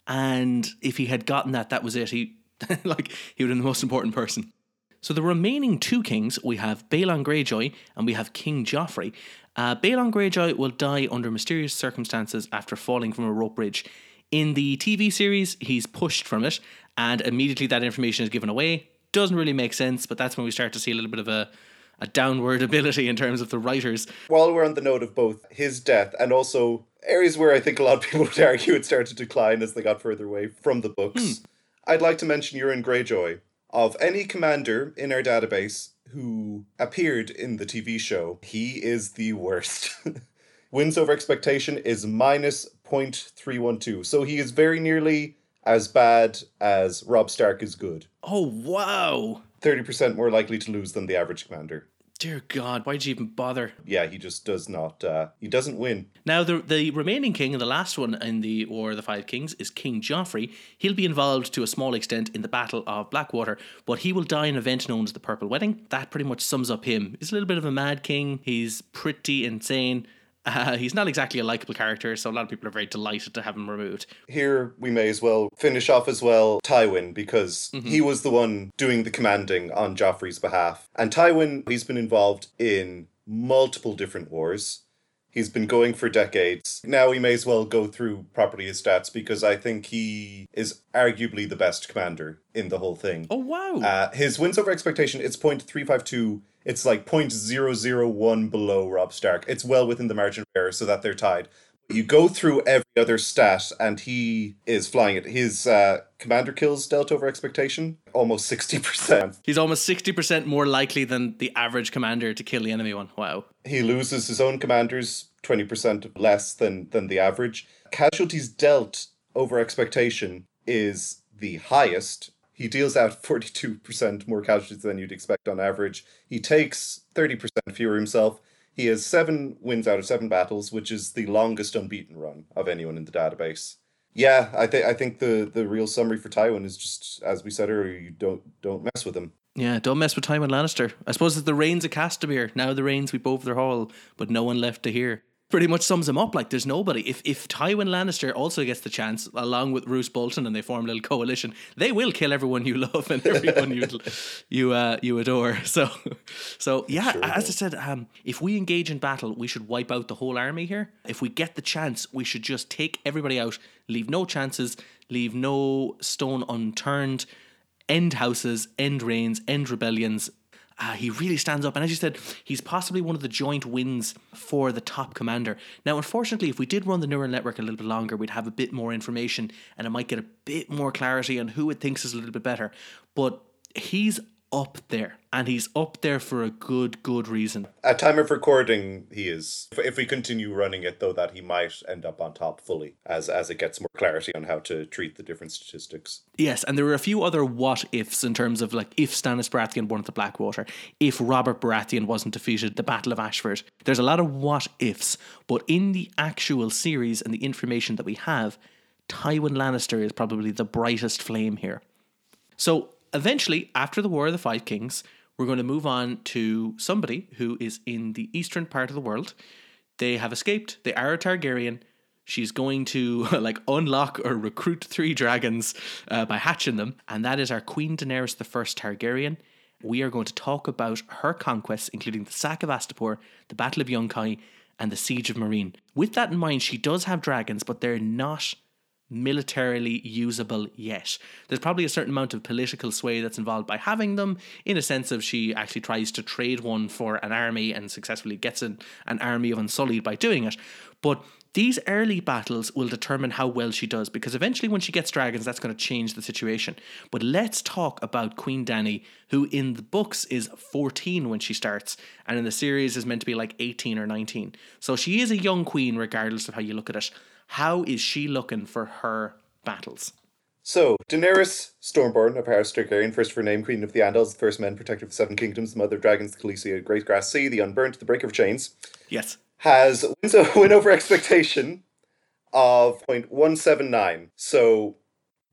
and if he had gotten that, that was it. He <laughs> like he would have been the most important person. So the remaining two kings, we have Balon Greyjoy and we have King Joffrey. Uh, Balon Greyjoy will die under mysterious circumstances after falling from a rope bridge. In the TV series, he's pushed from it, and immediately that information is given away. Doesn't really make sense, but that's when we start to see a little bit of a, a downward <laughs> ability in terms of the writers. While we're on the note of both his death and also areas where I think a lot of people <laughs> would argue it started to decline as they got further away from the books, Hmm. I'd like to mention Euron Greyjoy. Of any commander in our database who appeared in the TV show, he is the worst. <laughs> Wins over expectation is minus 0.312. So he is very nearly as bad as Robb Stark is good. Oh, wow. 30% more likely to lose than the average commander. Dear God, why'd you even bother? Yeah, he just does not, uh, he doesn't win. Now, the the remaining king and the last one in the War of the Five Kings is King Joffrey. He'll be involved to a small extent in the Battle of Blackwater, but he will die in an event known as the Purple Wedding. That pretty much sums up him. He's a little bit of a mad king. He's pretty insane. Uh, he's not exactly a likable character, so a lot of people are very delighted to have him removed. Here we may as well finish off as well Tywin because he was the one doing the commanding on Joffrey's behalf. And Tywin, he's been involved in multiple different wars. He's been going for decades. Now we may as well go through properly his stats because I think he is arguably the best commander in the whole thing. Oh wow! Uh, his wins over expectation, it's 0.352. It's like 0.001 below Robb Stark. It's well within the margin of error so that they're tied. But You go through every other stat and he is flying it. His uh, commander kills delta over expectation, almost 60%. he's almost sixty percent more likely than the average commander to kill the enemy one. Wow. He loses his own commanders 20% less than, than the average. Casualties dealt over expectation is the highest. He deals out 42% more casualties than you'd expect on average. He takes 30% fewer himself. He has seven wins out of seven battles, which is the longest unbeaten run of anyone in the database. Yeah, I think I think the the real summary for Tywin is just as we said earlier, you don't don't mess with him. Yeah, don't mess with Tywin Lannister. I suppose it's the Rains of Castamere. Now the rains we both their hall, but no one left to hear. Pretty much sums him up. Like there's nobody. If if Tywin Lannister also gets the chance, along with Roose Bolton, and they form a little coalition, they will kill everyone you love and <laughs> everyone you you uh, you adore. <laughs> So so yeah, Sure as I said, um, if we engage in battle, we should wipe out the whole army here. If we get the chance, we should just take everybody out, leave no chances, leave no stone unturned end houses, end reigns, end rebellions. Uh, he really stands up. And as you said, he's possibly one of the joint wins for the top commander. Now, unfortunately, if we did run the neural network a little bit longer, we'd have a bit more information and it might get a bit more clarity on who it thinks is a little bit better. But he's up there, and he's up there for a good, good reason. At time of recording, he is. If- we continue running it, though, that he might end up on top fully as as it gets more clarity on how to treat the different statistics. Yes, and there were a few other what ifs in terms of like if Stannis Baratheon won at the Blackwater, if Robert Baratheon wasn't defeated at the Battle of Ashford. There's a lot of what ifs, but in the actual series and the information that we have, Tywin Lannister is probably the brightest flame here. So eventually, after the War of the Five Kings, we're going to move on to somebody who is in the eastern part of the world. They have escaped. They are a Targaryen. She's going to <laughs> like unlock or recruit three dragons uh, by hatching them, and that is our Queen Daenerys the First Targaryen. We are going to talk about her conquests, including the sack of Astapor, the Battle of Yunkai, and the Siege of Meereen. With that in mind, she does have dragons, but they're not militarily usable yet. There's probably a certain amount of political sway that's involved by having them, in a sense of she actually tries to trade one for an army and successfully gets an, an army of Unsullied by doing it. But these early battles will determine how well she does because eventually, when she gets dragons, that's going to change the situation. But let's talk about Queen Dany, who in the books is 14 when she starts, and in the series is meant to be like 18 or 19. So she is a young queen, regardless of how you look at it. How is she looking for her battles? So, Daenerys Stormborn of House Targaryen, first of her name, Queen of the Andals, the first men, protector of the Seven Kingdoms, the Mother of Dragons, the Khaleesi, Great Grass Sea, the Unburnt, the Breaker of Chains. Yes has wins <laughs> a win over expectation of 0.179. So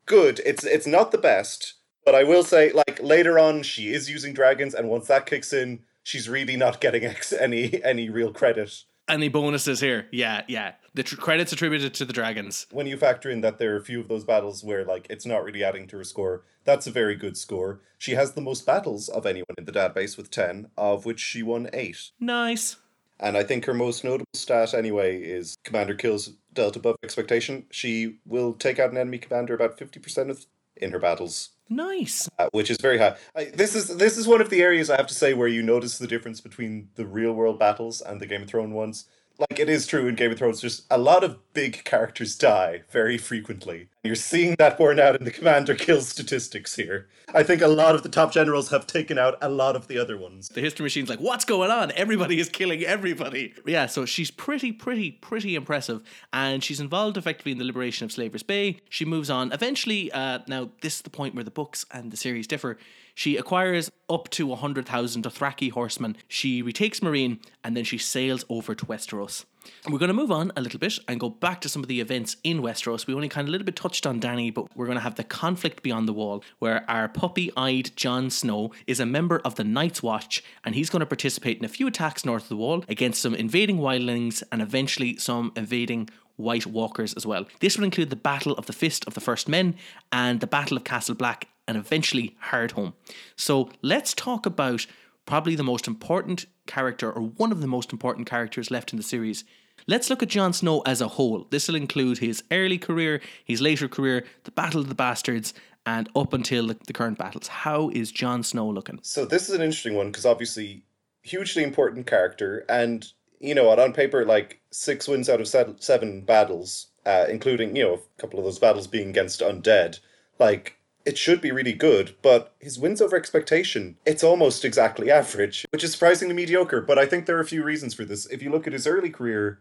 good. It's it's not the best, but I will say like later on she is using dragons and once that kicks in, she's really not getting ex- <laughs> any any real credit. Any bonuses here? Yeah, yeah. The tr- credits attributed to the dragons. When you factor in that there are a few of those battles where like it's not really adding to her score, that's a very good score. She has the most battles of anyone in the database with 10, of which she won 8. Nice. And I think her most notable stat, anyway, is commander kills dealt above expectation. She will take out an enemy commander about 50% of in her battles. Nice, uh, which is very high. I, this is this is one of the areas I have to say where you notice the difference between the real world battles and the Game of Thrones ones like it is true in Game of Thrones, just a lot of big characters die very frequently. You're seeing that borne out in the commander kill statistics here. I think a lot of the top generals have taken out a lot of the other ones. The history machine's like, what's going on? Everybody is killing everybody. Yeah, so she's pretty, pretty, pretty impressive. And she's involved effectively in the liberation of Slaver's Bay. She moves on. Eventually, uh, now this is the point where the books and the series differ. She acquires up to 100,000 Dothraki horsemen. She retakes Meereen and then she sails over to Westeros. We're going to move on a little bit and go back to some of the events in Westeros. We only kind of a little bit touched on Dany, but we're going to have the conflict beyond the wall, where our puppy-eyed Jon Snow is a member of the Night's Watch, and he's going to participate in a few attacks north of the wall against some invading wildlings and eventually some invading White Walkers as well. This will include the Battle of the Fist of the First Men and the Battle of Castle Black and eventually Hardhome. So let's talk about probably the most important character or one of the most important characters left in the series. Let's look at Jon Snow as a whole. This will include his early career, his later career, the Battle of the Bastards, and up until the current battles. How is Jon Snow looking? So this is an interesting one because obviously hugely important character, and you know, what, on paper, like six wins out of seven battles, uh, including you know a couple of those battles being against undead. Like it should be really good, but his wins over expectation, it's almost exactly average, which is surprisingly mediocre. But I think there are a few reasons for this. If you look at his early career,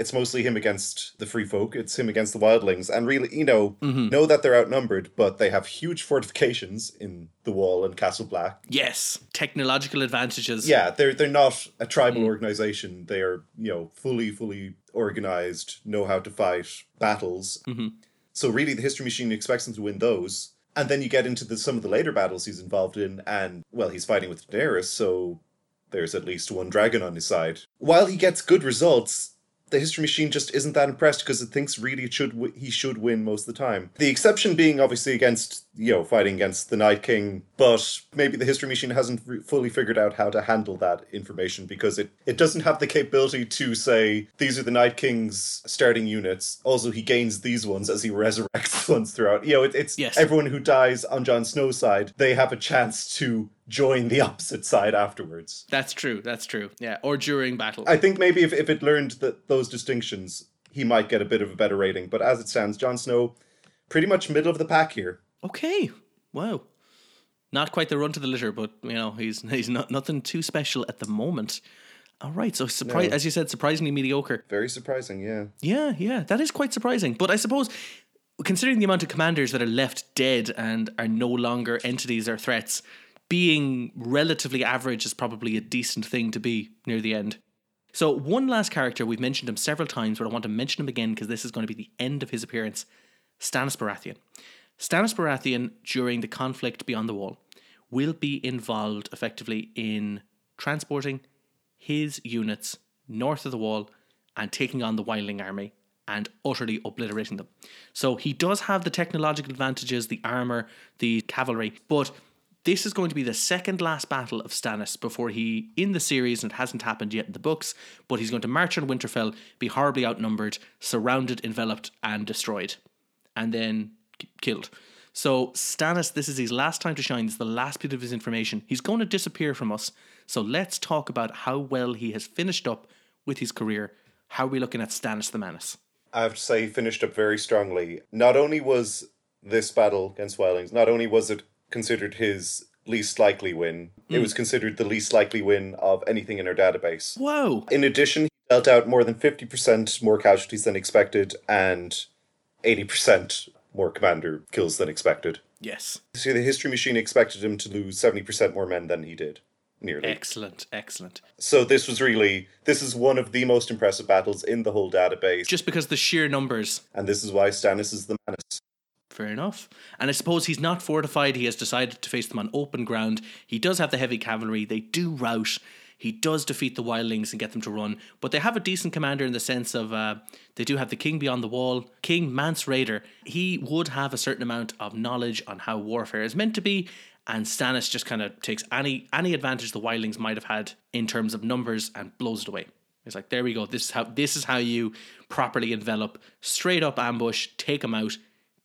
it's mostly him against the free folk, it's him against the wildlings, and really, you know, mm-hmm. know that they're outnumbered, but they have huge fortifications in the wall and Castle Black. Yes, technological advantages. Yeah, they're they're not a tribal mm. organization. They are, you know, fully, fully organized, know how to fight battles. Mm-hmm. So really the history machine expects him to win those and then you get into the, some of the later battles he's involved in, and, well, he's fighting with Daenerys, so there's at least one dragon on his side. While he gets good results, the history machine just isn't that impressed because it thinks really it should w- he should win most of the time. The exception being obviously against you know fighting against the Night King, but maybe the history machine hasn't re- fully figured out how to handle that information because it it doesn't have the capability to say these are the Night King's starting units. Also, he gains these ones as he <laughs> resurrects ones throughout. You know, it, it's yes. everyone who dies on Jon Snow's side, they have a chance to join the <laughs> opposite side afterwards. That's true. That's true. Yeah, or during battle. I think maybe if, if it learned that those distinctions, he might get a bit of a better rating. But as it stands, Jon Snow, pretty much middle of the pack here. Okay. Wow. Not quite the run to the litter, but you know he's he's not nothing too special at the moment. All right, so surprise, no. as you said, surprisingly mediocre. Very surprising, yeah. Yeah, yeah, that is quite surprising. But I suppose, considering the amount of commanders that are left dead and are no longer entities or threats, being relatively average is probably a decent thing to be near the end. So, one last character, we've mentioned him several times, but I want to mention him again because this is going to be the end of his appearance Stannis Baratheon. Stannis Baratheon, during the conflict beyond the wall, will be involved effectively in transporting his units north of the wall and taking on the Wildling army and utterly obliterating them. So he does have the technological advantages, the armor, the cavalry, but this is going to be the second last battle of Stannis before he, in the series, and it hasn't happened yet in the books, but he's going to march on Winterfell, be horribly outnumbered, surrounded, enveloped, and destroyed. and then killed. So Stannis, this is his last time to shine. This is the last bit of his information. He's going to disappear from us. So let's talk about how well he has finished up with his career. How are we looking at Stannis the Manus? I have to say, he finished up very strongly. Not only was this battle against Wildlings, not only was it considered his least likely win, it hmm. was considered the least likely win of anything in our database. Whoa! In addition, he dealt out more than 50% more casualties than expected and 80% more commander kills than expected. Yes. See, the history machine expected him to lose 70% more men than he did. Nearly. Excellent, excellent. So this was really this is one of the most impressive battles in the whole database. Just because the sheer numbers. and this is why Stannis is the Manus. Fair enough. And I suppose he's not fortified. He has decided to face them on open ground. He does have the heavy cavalry. They do rout. He does defeat the wildlings and get them to run. But they have a decent commander in the sense of uh, they do have the king beyond the wall, King Mance Rayder. He would have a certain amount of knowledge on how warfare is meant to be. And Stannis just kind of takes any any advantage the wildlings might have had in terms of numbers and blows it away. It's like there we go. This is how this is how you properly envelop, straight up ambush, take them out,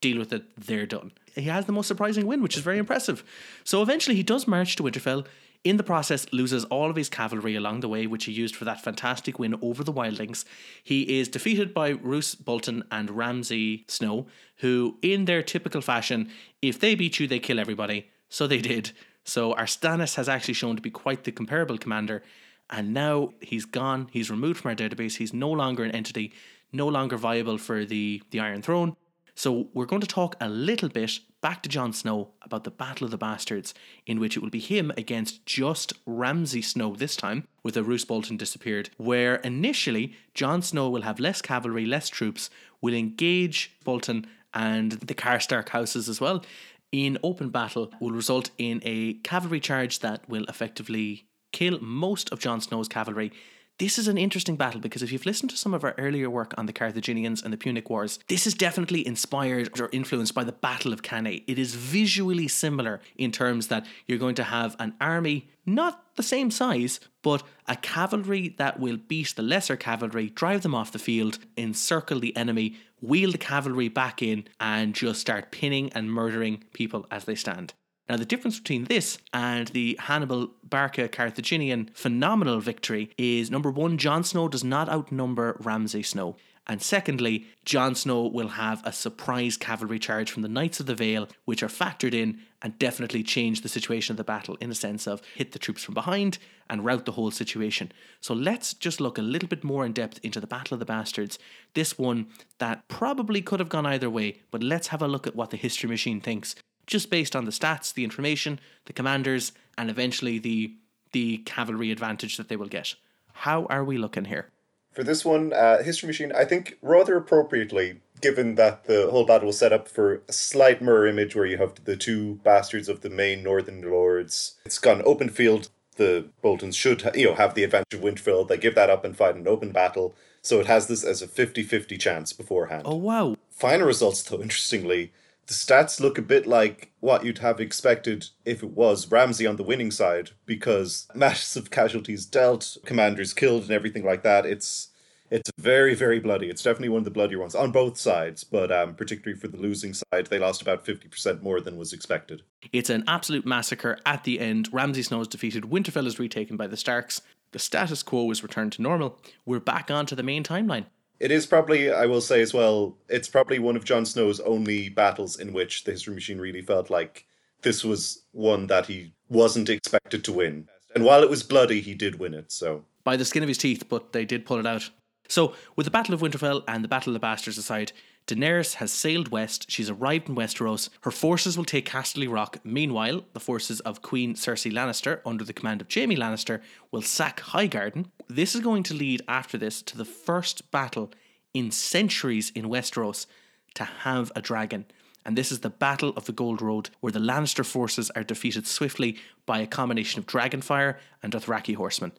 deal with it, they're done. He has the most surprising win, which is very impressive. So eventually he does march to Winterfell. In the process, loses all of his cavalry along the way, which he used for that fantastic win over the Wildlings. He is defeated by Roose Bolton and Ramsay Snow, who, in their typical fashion, if they beat you, they kill everybody. So they did. So our Stannis has actually shown to be quite the comparable commander. And now he's gone, he's removed from our database, he's no longer an entity, no longer viable for the, the Iron Throne. So we're going to talk a little bit back to Jon Snow about the Battle of the Bastards, in which it will be him against just Ramsay Snow this time, with a Roose Bolton disappeared, where initially Jon Snow will have less cavalry, less troops, will engage Bolton and the Karstark houses as well in open battle, will result in a cavalry charge that will effectively kill most of Jon Snow's cavalry. This is an interesting battle because if you've listened to some of our earlier work on the Carthaginians and the Punic Wars, this is definitely inspired or influenced by the Battle of Cannae. It is visually similar in terms that you're going to have an army, not the same size, but a cavalry that will beat the lesser cavalry, drive them off the field, encircle the enemy, wheel the cavalry back in, and just start pinning and murdering people as they stand. Now, the difference between this and the Hannibal Barca Carthaginian phenomenal victory is number one, Jon Snow does not outnumber Ramsay Snow. And secondly, Jon Snow will have a surprise cavalry charge from the Knights of the Vale, which are factored in and definitely change the situation of the battle in the sense of hit the troops from behind and rout the whole situation. So let's just look a little bit more in depth into the Battle of the Bastards. This one that probably could have gone either way, but let's have a look at what the history machine thinks just based on the stats, the information, the commanders, and eventually the the cavalry advantage that they will get. How are we looking here? For this one, uh, History Machine, I think rather appropriately, given that the whole battle was set up for a slight mirror image where you have the two bastards of the main northern lords. It's gone open field. The Boltons should, ha- you know, have the advantage of Winterfell. They give that up and fight an open battle. So it has this as a 50-50 chance beforehand. Oh wow. Final results, though, interestingly, the stats look a bit like what you'd have expected if it was Ramsay on the winning side, because <laughs> massive casualties dealt, commanders killed, and everything like that. It's it's very very bloody. It's definitely one of the bloodier ones on both sides, but um, particularly for the losing side, they lost about fifty percent more than was expected. It's an absolute massacre at the end. Ramsay Snow is defeated, Winterfell is retaken by the Starks. The status quo is returned to normal. We're back onto the main timeline. It is probably, I will say as well, it's probably one of Jon Snow's only battles in which the History Machine really felt like this was one that he wasn't expected to win. And while it was bloody, he did win it. So by the skin of his teeth, but they did pull it out. So, with the Battle of Winterfell and the Battle of the Bastards aside, Daenerys has sailed west. She's arrived in Westeros. Her forces will take Casterly Rock. Meanwhile, the forces of Queen Cersei Lannister, under the command of Jaime Lannister, will sack Highgarden. This is going to lead, after this, to the first battle in centuries in Westeros to have a dragon. And this is the Battle of the Gold Road, where the Lannister forces are defeated swiftly by a combination of Dragonfire and Dothraki horsemen.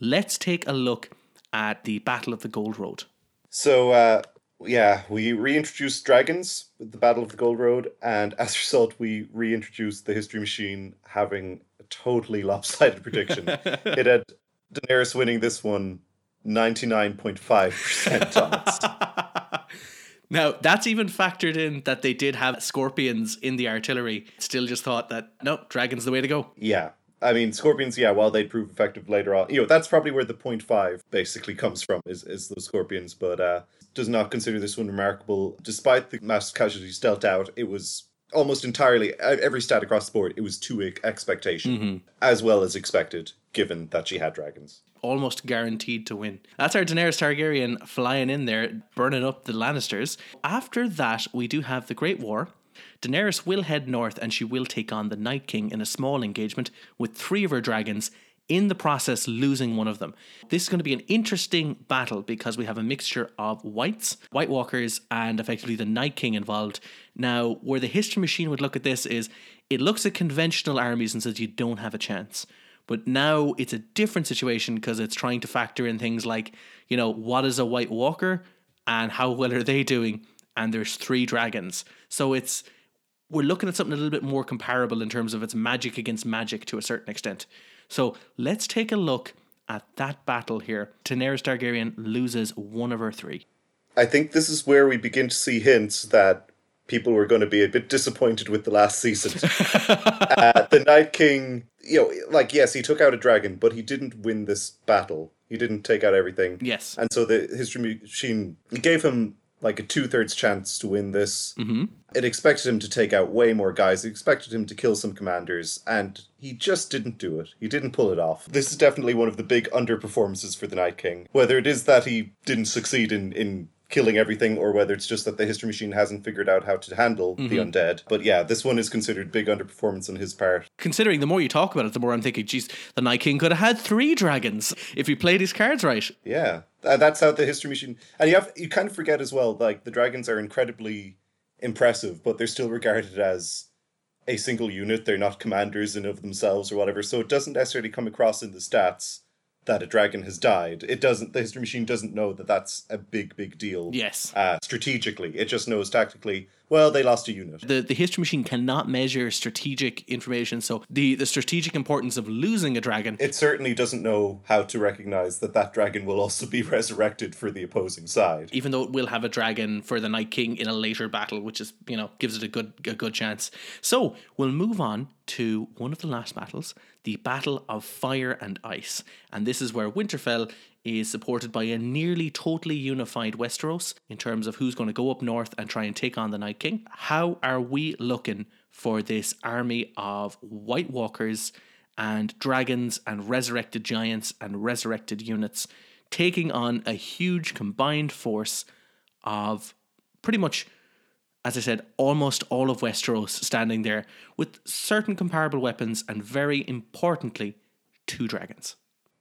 Let's take a look at the Battle of the Gold Road. So, uh, yeah, we reintroduced dragons with the Battle of the Gold Road, and as a result, we reintroduced the History Machine having a totally lopsided prediction. <laughs> it had Daenerys winning this one 99.5% <laughs> odds. Now, that's even factored in that they did have scorpions in the artillery. Still just thought that, no, dragon's the way to go. Yeah. I mean, scorpions, yeah, while they'd prove effective later on, you know, that's probably where the point five basically comes from, is, is those scorpions, but uh, does not consider this one remarkable. Despite the mass casualties dealt out, it was almost entirely, every stat across the board, it was to expectation, mm-hmm. as well as expected, given that she had dragons. almost guaranteed to win. That's our Daenerys Targaryen flying in there, burning up the Lannisters. After that, we do have the Great War. Daenerys will head north and she will take on the Night King in a small engagement with three of her dragons, in the process losing one of them. This is going to be an interesting battle because we have a mixture of whites, White Walkers, and effectively the Night King involved. Now, where the history machine would look at this is it looks at conventional armies and says you don't have a chance. But now it's a different situation because it's trying to factor in things like, you know, what is a White Walker and how well are they doing? And there's three dragons. So it's we're looking at something a little bit more comparable in terms of its magic against magic to a certain extent. So let's take a look at that battle here. Daenerys Targaryen loses one of her three. I think this is where we begin to see hints that people were going to be a bit disappointed with the last season. <laughs> uh, the Night King, you know, like, yes, he took out a dragon, but he didn't win this battle. He didn't take out everything. Yes. And so the history machine gave him like a two thirds chance to win this. Mm-hmm. It expected him to take out way more guys. It expected him to kill some commanders, and he just didn't do it. He didn't pull it off. This is definitely one of the big underperformances for the Night King. Whether it is that he didn't succeed in, in killing everything, or whether it's just that the history machine hasn't figured out how to handle the mm-hmm. undead. But yeah, this one is considered big underperformance on his part. Considering the more you talk about it, the more I'm thinking, geez, the Night King could have had three dragons if he played his cards right. Yeah, that's how the history machine. And you have you kind of forget as well, like the dragons are incredibly impressive, but they're still regarded as a single unit. They're not commanders in of themselves or whatever. So it doesn't necessarily come across in the stats that a dragon has died. It doesn't. The history machine doesn't know that that's a big, big deal. Yes. Uh, strategically, it just knows tactically. Well, they lost a unit. The, the history machine cannot measure strategic information, so the, the strategic importance of losing a dragon It certainly doesn't know how to recognize that that dragon will also be <laughs> resurrected for the opposing side. even though it will have a dragon for the Night King in a later battle, which is you know gives it a good a good chance. So we'll move on to one of the last battles, the Battle of Fire and Ice, and this is where Winterfell is supported by a nearly totally unified Westeros in terms of who's going to go up north and try and take on the Night King. How are we looking for this army of White Walkers and dragons and resurrected giants and resurrected units taking on a huge combined force of pretty much, as I said, almost all of Westeros standing there with certain comparable weapons and very importantly, two dragons.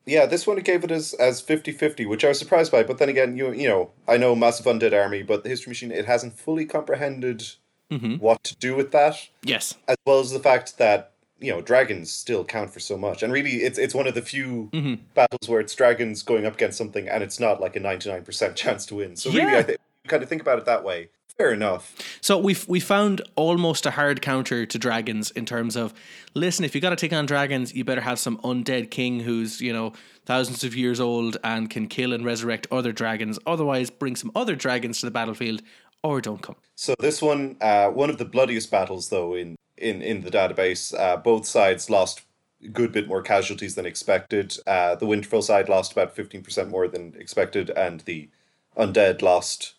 Yeah, this one it gave it as as 50-50, which I was surprised by. But then again, you you know, I know massive undead army, but the history machine it hasn't fully comprehended mm-hmm. what to do with that, Yes. as well as the fact that you know dragons still count for so much. And really, it's it's one of the few mm-hmm. battles where it's dragons going up against something, and it's not like a ninety nine percent <laughs> chance to win. So really, Yeah. I think kind of think about it that way. Fair enough. So we've we found almost a hard counter to dragons in terms of listen, if you got to take on dragons, you better have some undead king who's you know thousands of years old and can kill and resurrect other dragons. Otherwise, bring some other dragons to the battlefield or don't come. So this one, uh, one of the bloodiest battles though in in in the database. Uh, both sides lost a good bit more casualties than expected. Uh, the Winterfell side lost about fifteen percent more than expected, and the undead lost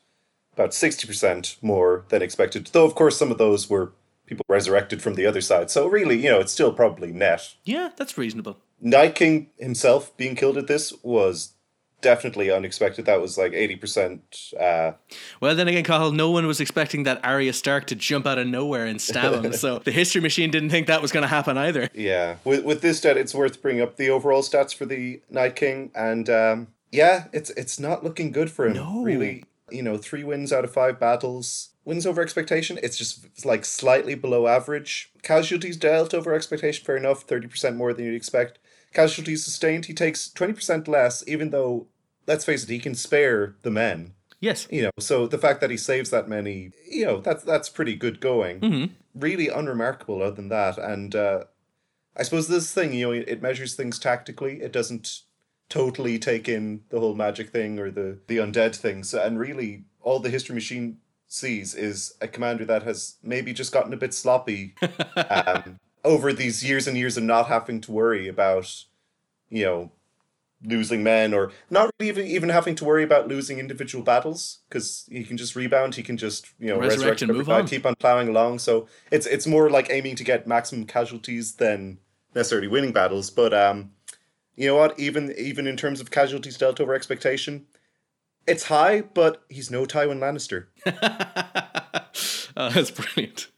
about sixty percent more than expected. Though of course some of those were people resurrected from the other side. So really, you know, it's still probably net. Yeah, that's reasonable. Night King himself being killed at this was definitely unexpected. That was like eighty percent. Uh, Well, then again, Cathal, no one was expecting that Arya Stark to jump out of nowhere and stab him. <laughs> so the history machine didn't think that was going to happen either. Yeah, with with this stat, it's worth bringing up the overall stats for the Night King, and um, yeah, it's it's not looking good for him. No. Really, you know, three wins out of five battles, wins over expectation. It's just it's like slightly below average. Casualties dealt over expectation, fair enough, thirty percent more than you'd expect. Casualties sustained, he takes twenty percent less, even though let's face it, he can spare the men. Yes. You know, so the fact that he saves that many, you know, that's that's pretty good going. Mhm. Really unremarkable other than that. And uh, I suppose this thing, you know, it measures things tactically. It doesn't totally take in the whole magic thing or the the undead things. And really, all the history machine sees is a commander that has maybe just gotten a bit sloppy <laughs> um, over these years and years of not having to worry about, you know, losing men or not really even, even having to worry about losing individual battles because he can just rebound he can just you know Resurrect resurrect and move guy, on. keep on plowing along so it's it's more like aiming to get maximum casualties than necessarily winning battles but um you know what even even in terms of casualties dealt over expectation it's high but he's no Tywin Lannister oh, <laughs> that's brilliant.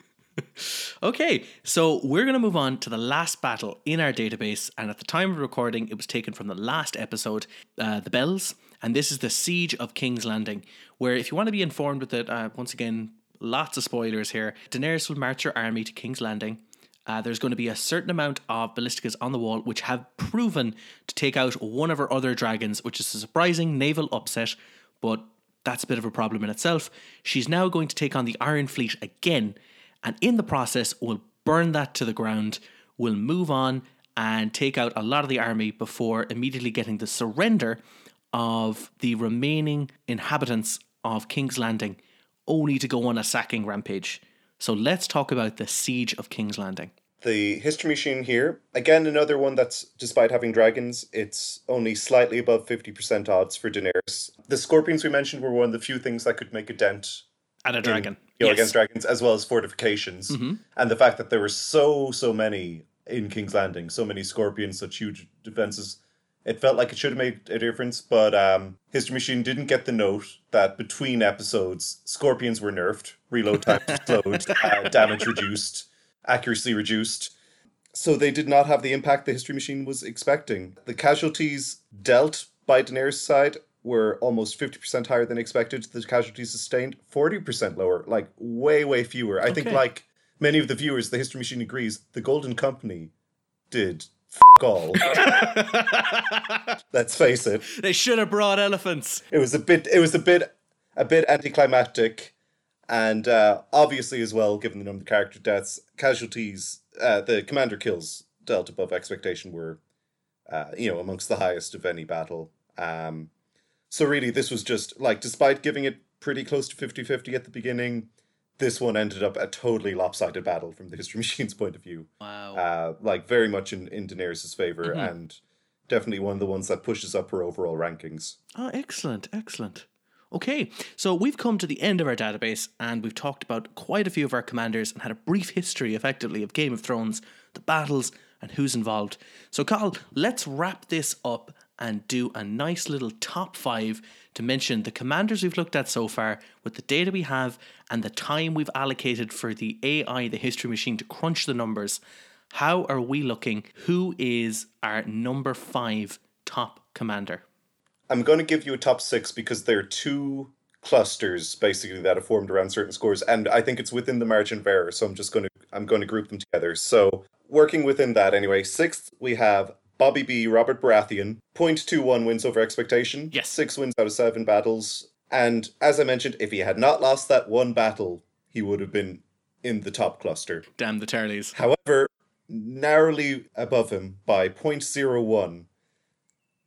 <laughs> okay, so we're going to move on to the last battle in our database, and at the time of recording, it was taken from the last episode, uh, The Bells, and this is the Siege of King's Landing, where if you want to be informed with it, uh, once again, lots of spoilers here. Daenerys will march her army to King's Landing. Uh, there's going to be a certain amount of ballisticas on the wall, which have proven to take out one of her other dragons, which is a surprising naval upset, but that's a bit of a problem in itself. She's now going to take on the Iron Fleet again, and in the process, will burn that to the ground, will move on and take out a lot of the army before immediately getting the surrender of the remaining inhabitants of King's Landing, only to go on a sacking rampage. So let's talk about the Siege of King's Landing. the history machine here again another one that's despite having dragons it's only slightly above 50% odds for daenerys the scorpions we mentioned were one of the few things that could make a dent And a in, dragon. you know, Yes. against dragons as well as fortifications mm-hmm. and the fact that there were so so many in king's landing so many scorpions such huge defenses it felt like it should have made a difference but um, history machine didn't get the note that between episodes scorpions were nerfed reload time slowed <laughs> uh, damage reduced accuracy reduced so they did not have the impact the history machine was expecting. The casualties dealt by Daenerys' side were almost 50% higher than expected. The casualties sustained 40% lower, like way, way fewer. I think like many of the viewers, the history machine agrees, the Golden Company did <laughs> all. Let's face it. They should have brought elephants. It was a bit it was a bit a bit anticlimactic and uh, obviously as well given the number of character deaths casualties uh, the commander kills dealt above expectation were uh, you know amongst the highest of any battle um, so really this was just like despite giving it pretty close to 50-50 at the beginning this one ended up a totally lopsided battle from the history <laughs> machine's point of view Wow. uh, like very much in, in Daenerys' favor and definitely one of the ones that pushes up her overall rankings Oh, excellent, excellent. Okay, so we've come to the end of our database and we've talked about quite a few of our commanders and had a brief history, effectively, of Game of Thrones, the battles, and who's involved. So, Carl, let's wrap this up and do a nice little top five to mention the commanders we've looked at so far with the data we have and the time we've allocated for the AI, the history machine, to crunch the numbers. How are we looking? Who is our number five top commander? I'm going to give you a top six because there are two clusters basically that have formed around certain scores, and I think it's within the margin of error. So I'm just going to I'm going to group them together. So working within that anyway. Sixth, we have Bobby B. Robert Baratheon, 0.21 wins over expectation. Yes. six wins out of seven battles. And as I mentioned, if he had not lost that one battle, he would have been in the top cluster. Damn the Tarlys. However, narrowly above him by 0.01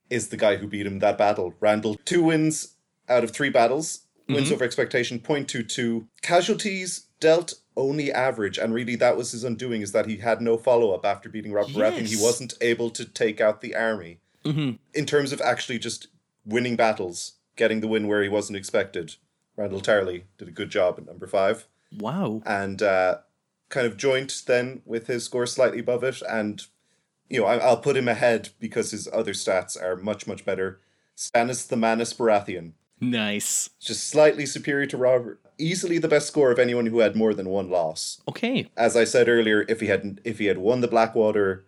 is the guy who beat him that battle. Randyll, two wins out of three battles, wins mm-hmm. over expectation, 0.22. Casualties dealt only average, and really that was his undoing, is that he had no follow up after beating Robert Baratheon. He wasn't able to take out the army. In terms of actually just winning battles, getting the win where he wasn't expected, Randyll Tarly did a good job at number five Wow. and uh, kind of joint then with his score slightly above it. And, you know, I, I'll put him ahead because his other stats are much, much better. Stannis the Manus Baratheon, Nice. just slightly superior to Robert. Easily the best score of anyone who had more than one loss. Okay. As I said earlier, if he had if he had won the Blackwater,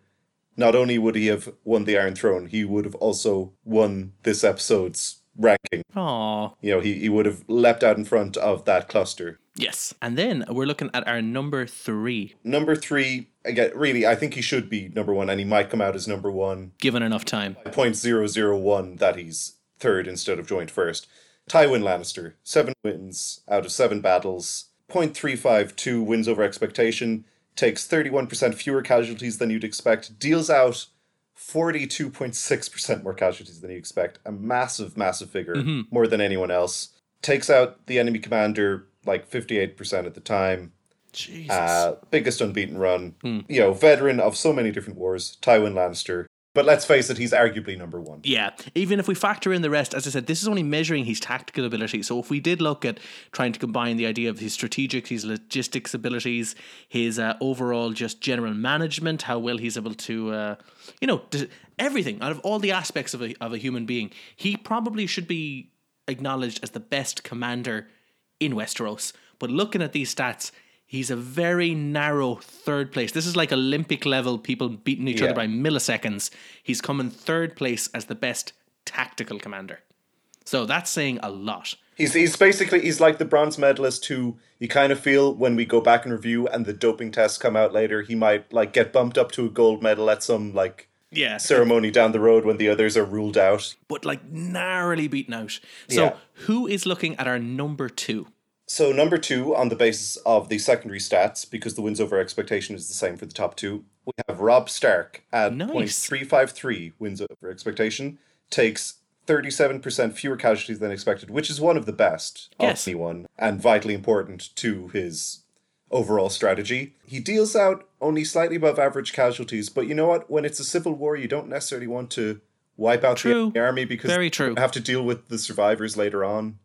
not only would he have won the Iron Throne, he would have also won this episode's ranking. Aw. You know, he, he would have leapt out in front of that cluster. Yes. And then we're looking at our number three, Number three, again, really, I think he should be number one, and he might come out as number one. given enough time. Point zero zero one that he's third instead of joint first. Tywin Lannister, seven wins out of seven battles. 0.352 wins over expectation. Takes 31% fewer casualties than you'd expect. Deals out 42.6% more casualties than you expect. A massive, massive figure, more than anyone else. Takes out the enemy commander like 58% at the time. Jesus. Uh, biggest unbeaten run. Hmm. You know, veteran of so many different wars, Tywin Lannister. But let's face it, he's arguably number one. Yeah, even if we factor in the rest, as I said, this is only measuring his tactical ability. So if we did look at trying to combine the idea of his strategic, his logistics abilities, his uh, overall just general management, how well he's able to, uh, you know, everything out of all the aspects of a of a human being, he probably should be acknowledged as the best commander in Westeros. But looking at these stats. He's a very narrow third place. This is like Olympic level people beating each other by milliseconds. He's come in third place as the best tactical commander. So that's saying a lot. He's he's basically he's like the bronze medalist who you kind of feel when we go back and review and the doping tests come out later, he might like get bumped up to a gold medal at some like Yeah. ceremony down the road when the others are ruled out. but like narrowly beaten out. So Yeah. who is looking at our number two? So number two, on the basis of the secondary stats, because the wins over expectation is the same for the top two, we have Robb Stark at Nice. point three five three wins over expectation, takes thirty seven percent fewer casualties than expected, which is one of the best Yes. of anyone and vitally important to his overall strategy. He deals out only slightly above average casualties, but you know what? When it's a civil war, you don't necessarily want to wipe out True. the army because Very true. you have to deal with the survivors later on.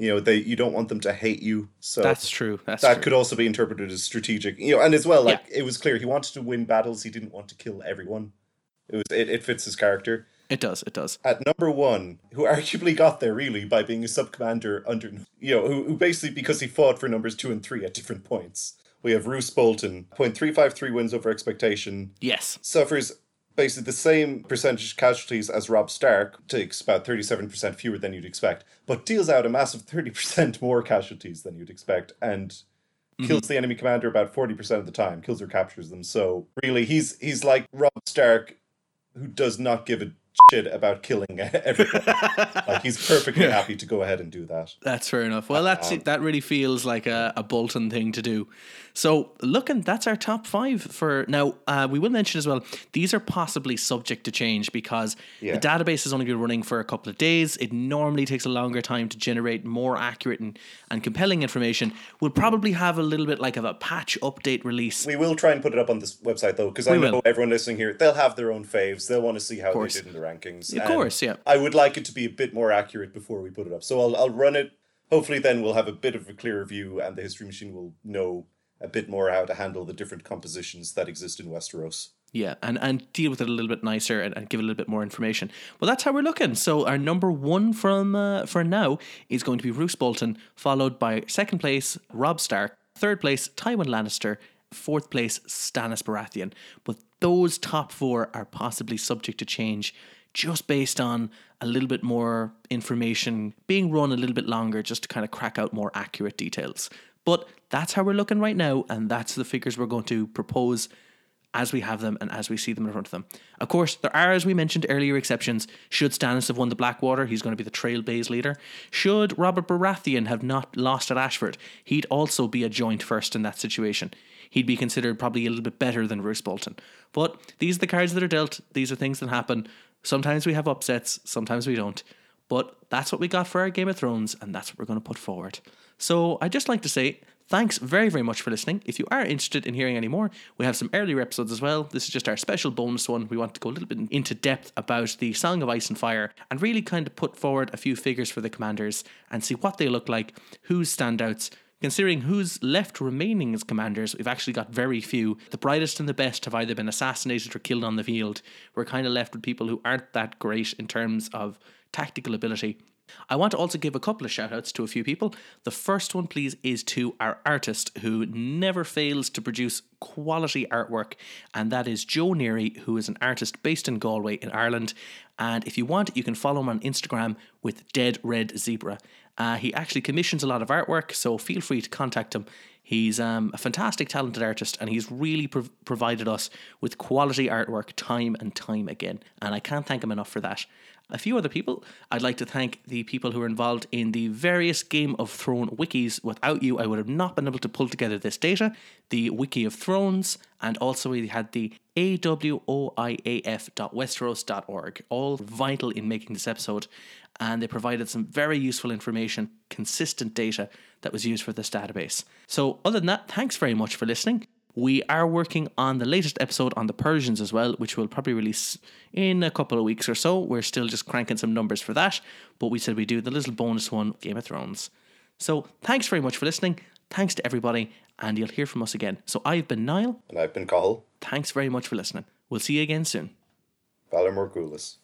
You know, they you don't want them to hate you. So That's true. That's that true. could also be interpreted as strategic. You know, and as well, like it was clear he wanted to win battles. He didn't want to kill everyone. It was it, it fits his character. it does. It does. At number one, who arguably got there really by being a sub commander under you know, who, who basically because he fought for numbers two and three at different points. We have Roose Bolton, point three five three wins over expectation, Yes. suffers basically the same percentage casualties as Robb Stark, takes about 37% fewer than you'd expect, but deals out a massive 30% <laughs> more casualties than you'd expect and kills the enemy commander about 40% of the time, kills or captures them. So really he's he's like Robb Stark who does not give a shit about killing <laughs> everyone. like he's perfectly <laughs> happy to go ahead and do that. That's fair enough. Well, that's Um, that really feels like a, a Bolton thing to do. So, looking, that's our top five for now. Uh, we will mention as well; these are possibly subject to change because Yeah. the database has only been running for a couple of days. It normally takes a longer time to generate more accurate and, and compelling information. We'll probably have a little bit like of a patch update release. We will try and put it up on this website though, because I know will. everyone listening here, they'll have their own faves. They'll want to see how they did in the rankings. Of and course, yeah. I would like it to be a bit more accurate before we put it up. So I'll I'll run it. Hopefully then we'll have a bit of a clearer view and the history machine will know a bit more how to handle the different compositions that exist in Westeros. Yeah, and, and deal with it a little bit nicer and, and give a little bit more information. Well, that's how we're looking. So our number one from uh, for now is going to be Roose Bolton, followed by second place Robb Stark, third place Tywin Lannister, fourth place Stannis Baratheon. But those top four are possibly subject to change just based on a little bit more information being run a little bit longer just to kind of crack out more accurate details. But that's how we're looking right now, and that's the figures we're going to propose as we have them and as we see them in front of them. Of course, there are, as we mentioned earlier, exceptions. Should Stannis have won the Blackwater, he's going to be the Trailblaze leader. Should Robert Baratheon have not lost at Ashford, he'd also be a joint first in that situation. He'd be considered probably a little bit better than Roose Bolton. But these are the cards that are dealt. These are things that happen. Sometimes we have upsets, sometimes we don't. But that's what we got for our Game of Thrones, and that's what we're going to put forward. So I'd just like to say thanks very, very much for listening. If you are interested in hearing any more, we have some earlier episodes as well. This is just our special bonus one. We want to go a little bit into depth about the Song of Ice and Fire and really kind of put forward a few figures for the commanders and see what they look like, who's standouts. Considering who's left remaining as commanders, we've actually got very few. The brightest and the best have either been assassinated or killed on the field. We're kind of left with people who aren't that great in terms of tactical ability. I want to also give a couple of shout outs to a few people. The first one, please, is to our artist who never fails to produce quality artwork, and that is Joe Neary, who is an artist based in Galway in Ireland. And if you want, you can follow him on Instagram with Dead Red Zebra. Uh, he actually commissions a lot of artwork, so feel free to contact him. He's um, a fantastic, talented artist, and he's really prov- provided us with quality artwork time and time again. And I can't thank him enough for that. A few other people. I'd like to thank the people who are involved in the various Game of Thrones wikis. Without you, I would have not been able to pull together this data. The Wiki of Thrones, and also we had the awoiaf.westeros.org, all vital in making this episode. And they provided some very useful information, consistent data that was used for this database. So, other than that, thanks very much for listening. We are working on the latest episode on the Persians as well, which we'll probably release in a couple of weeks or so. We're still just cranking some numbers for that, but we said we do the little bonus one, Game of Thrones. So thanks very much for listening. Thanks to everybody, and you'll hear from us again. So I've been Niall. And I've been Cathal. Thanks very much for listening. We'll see you again soon. Valar Morghulis.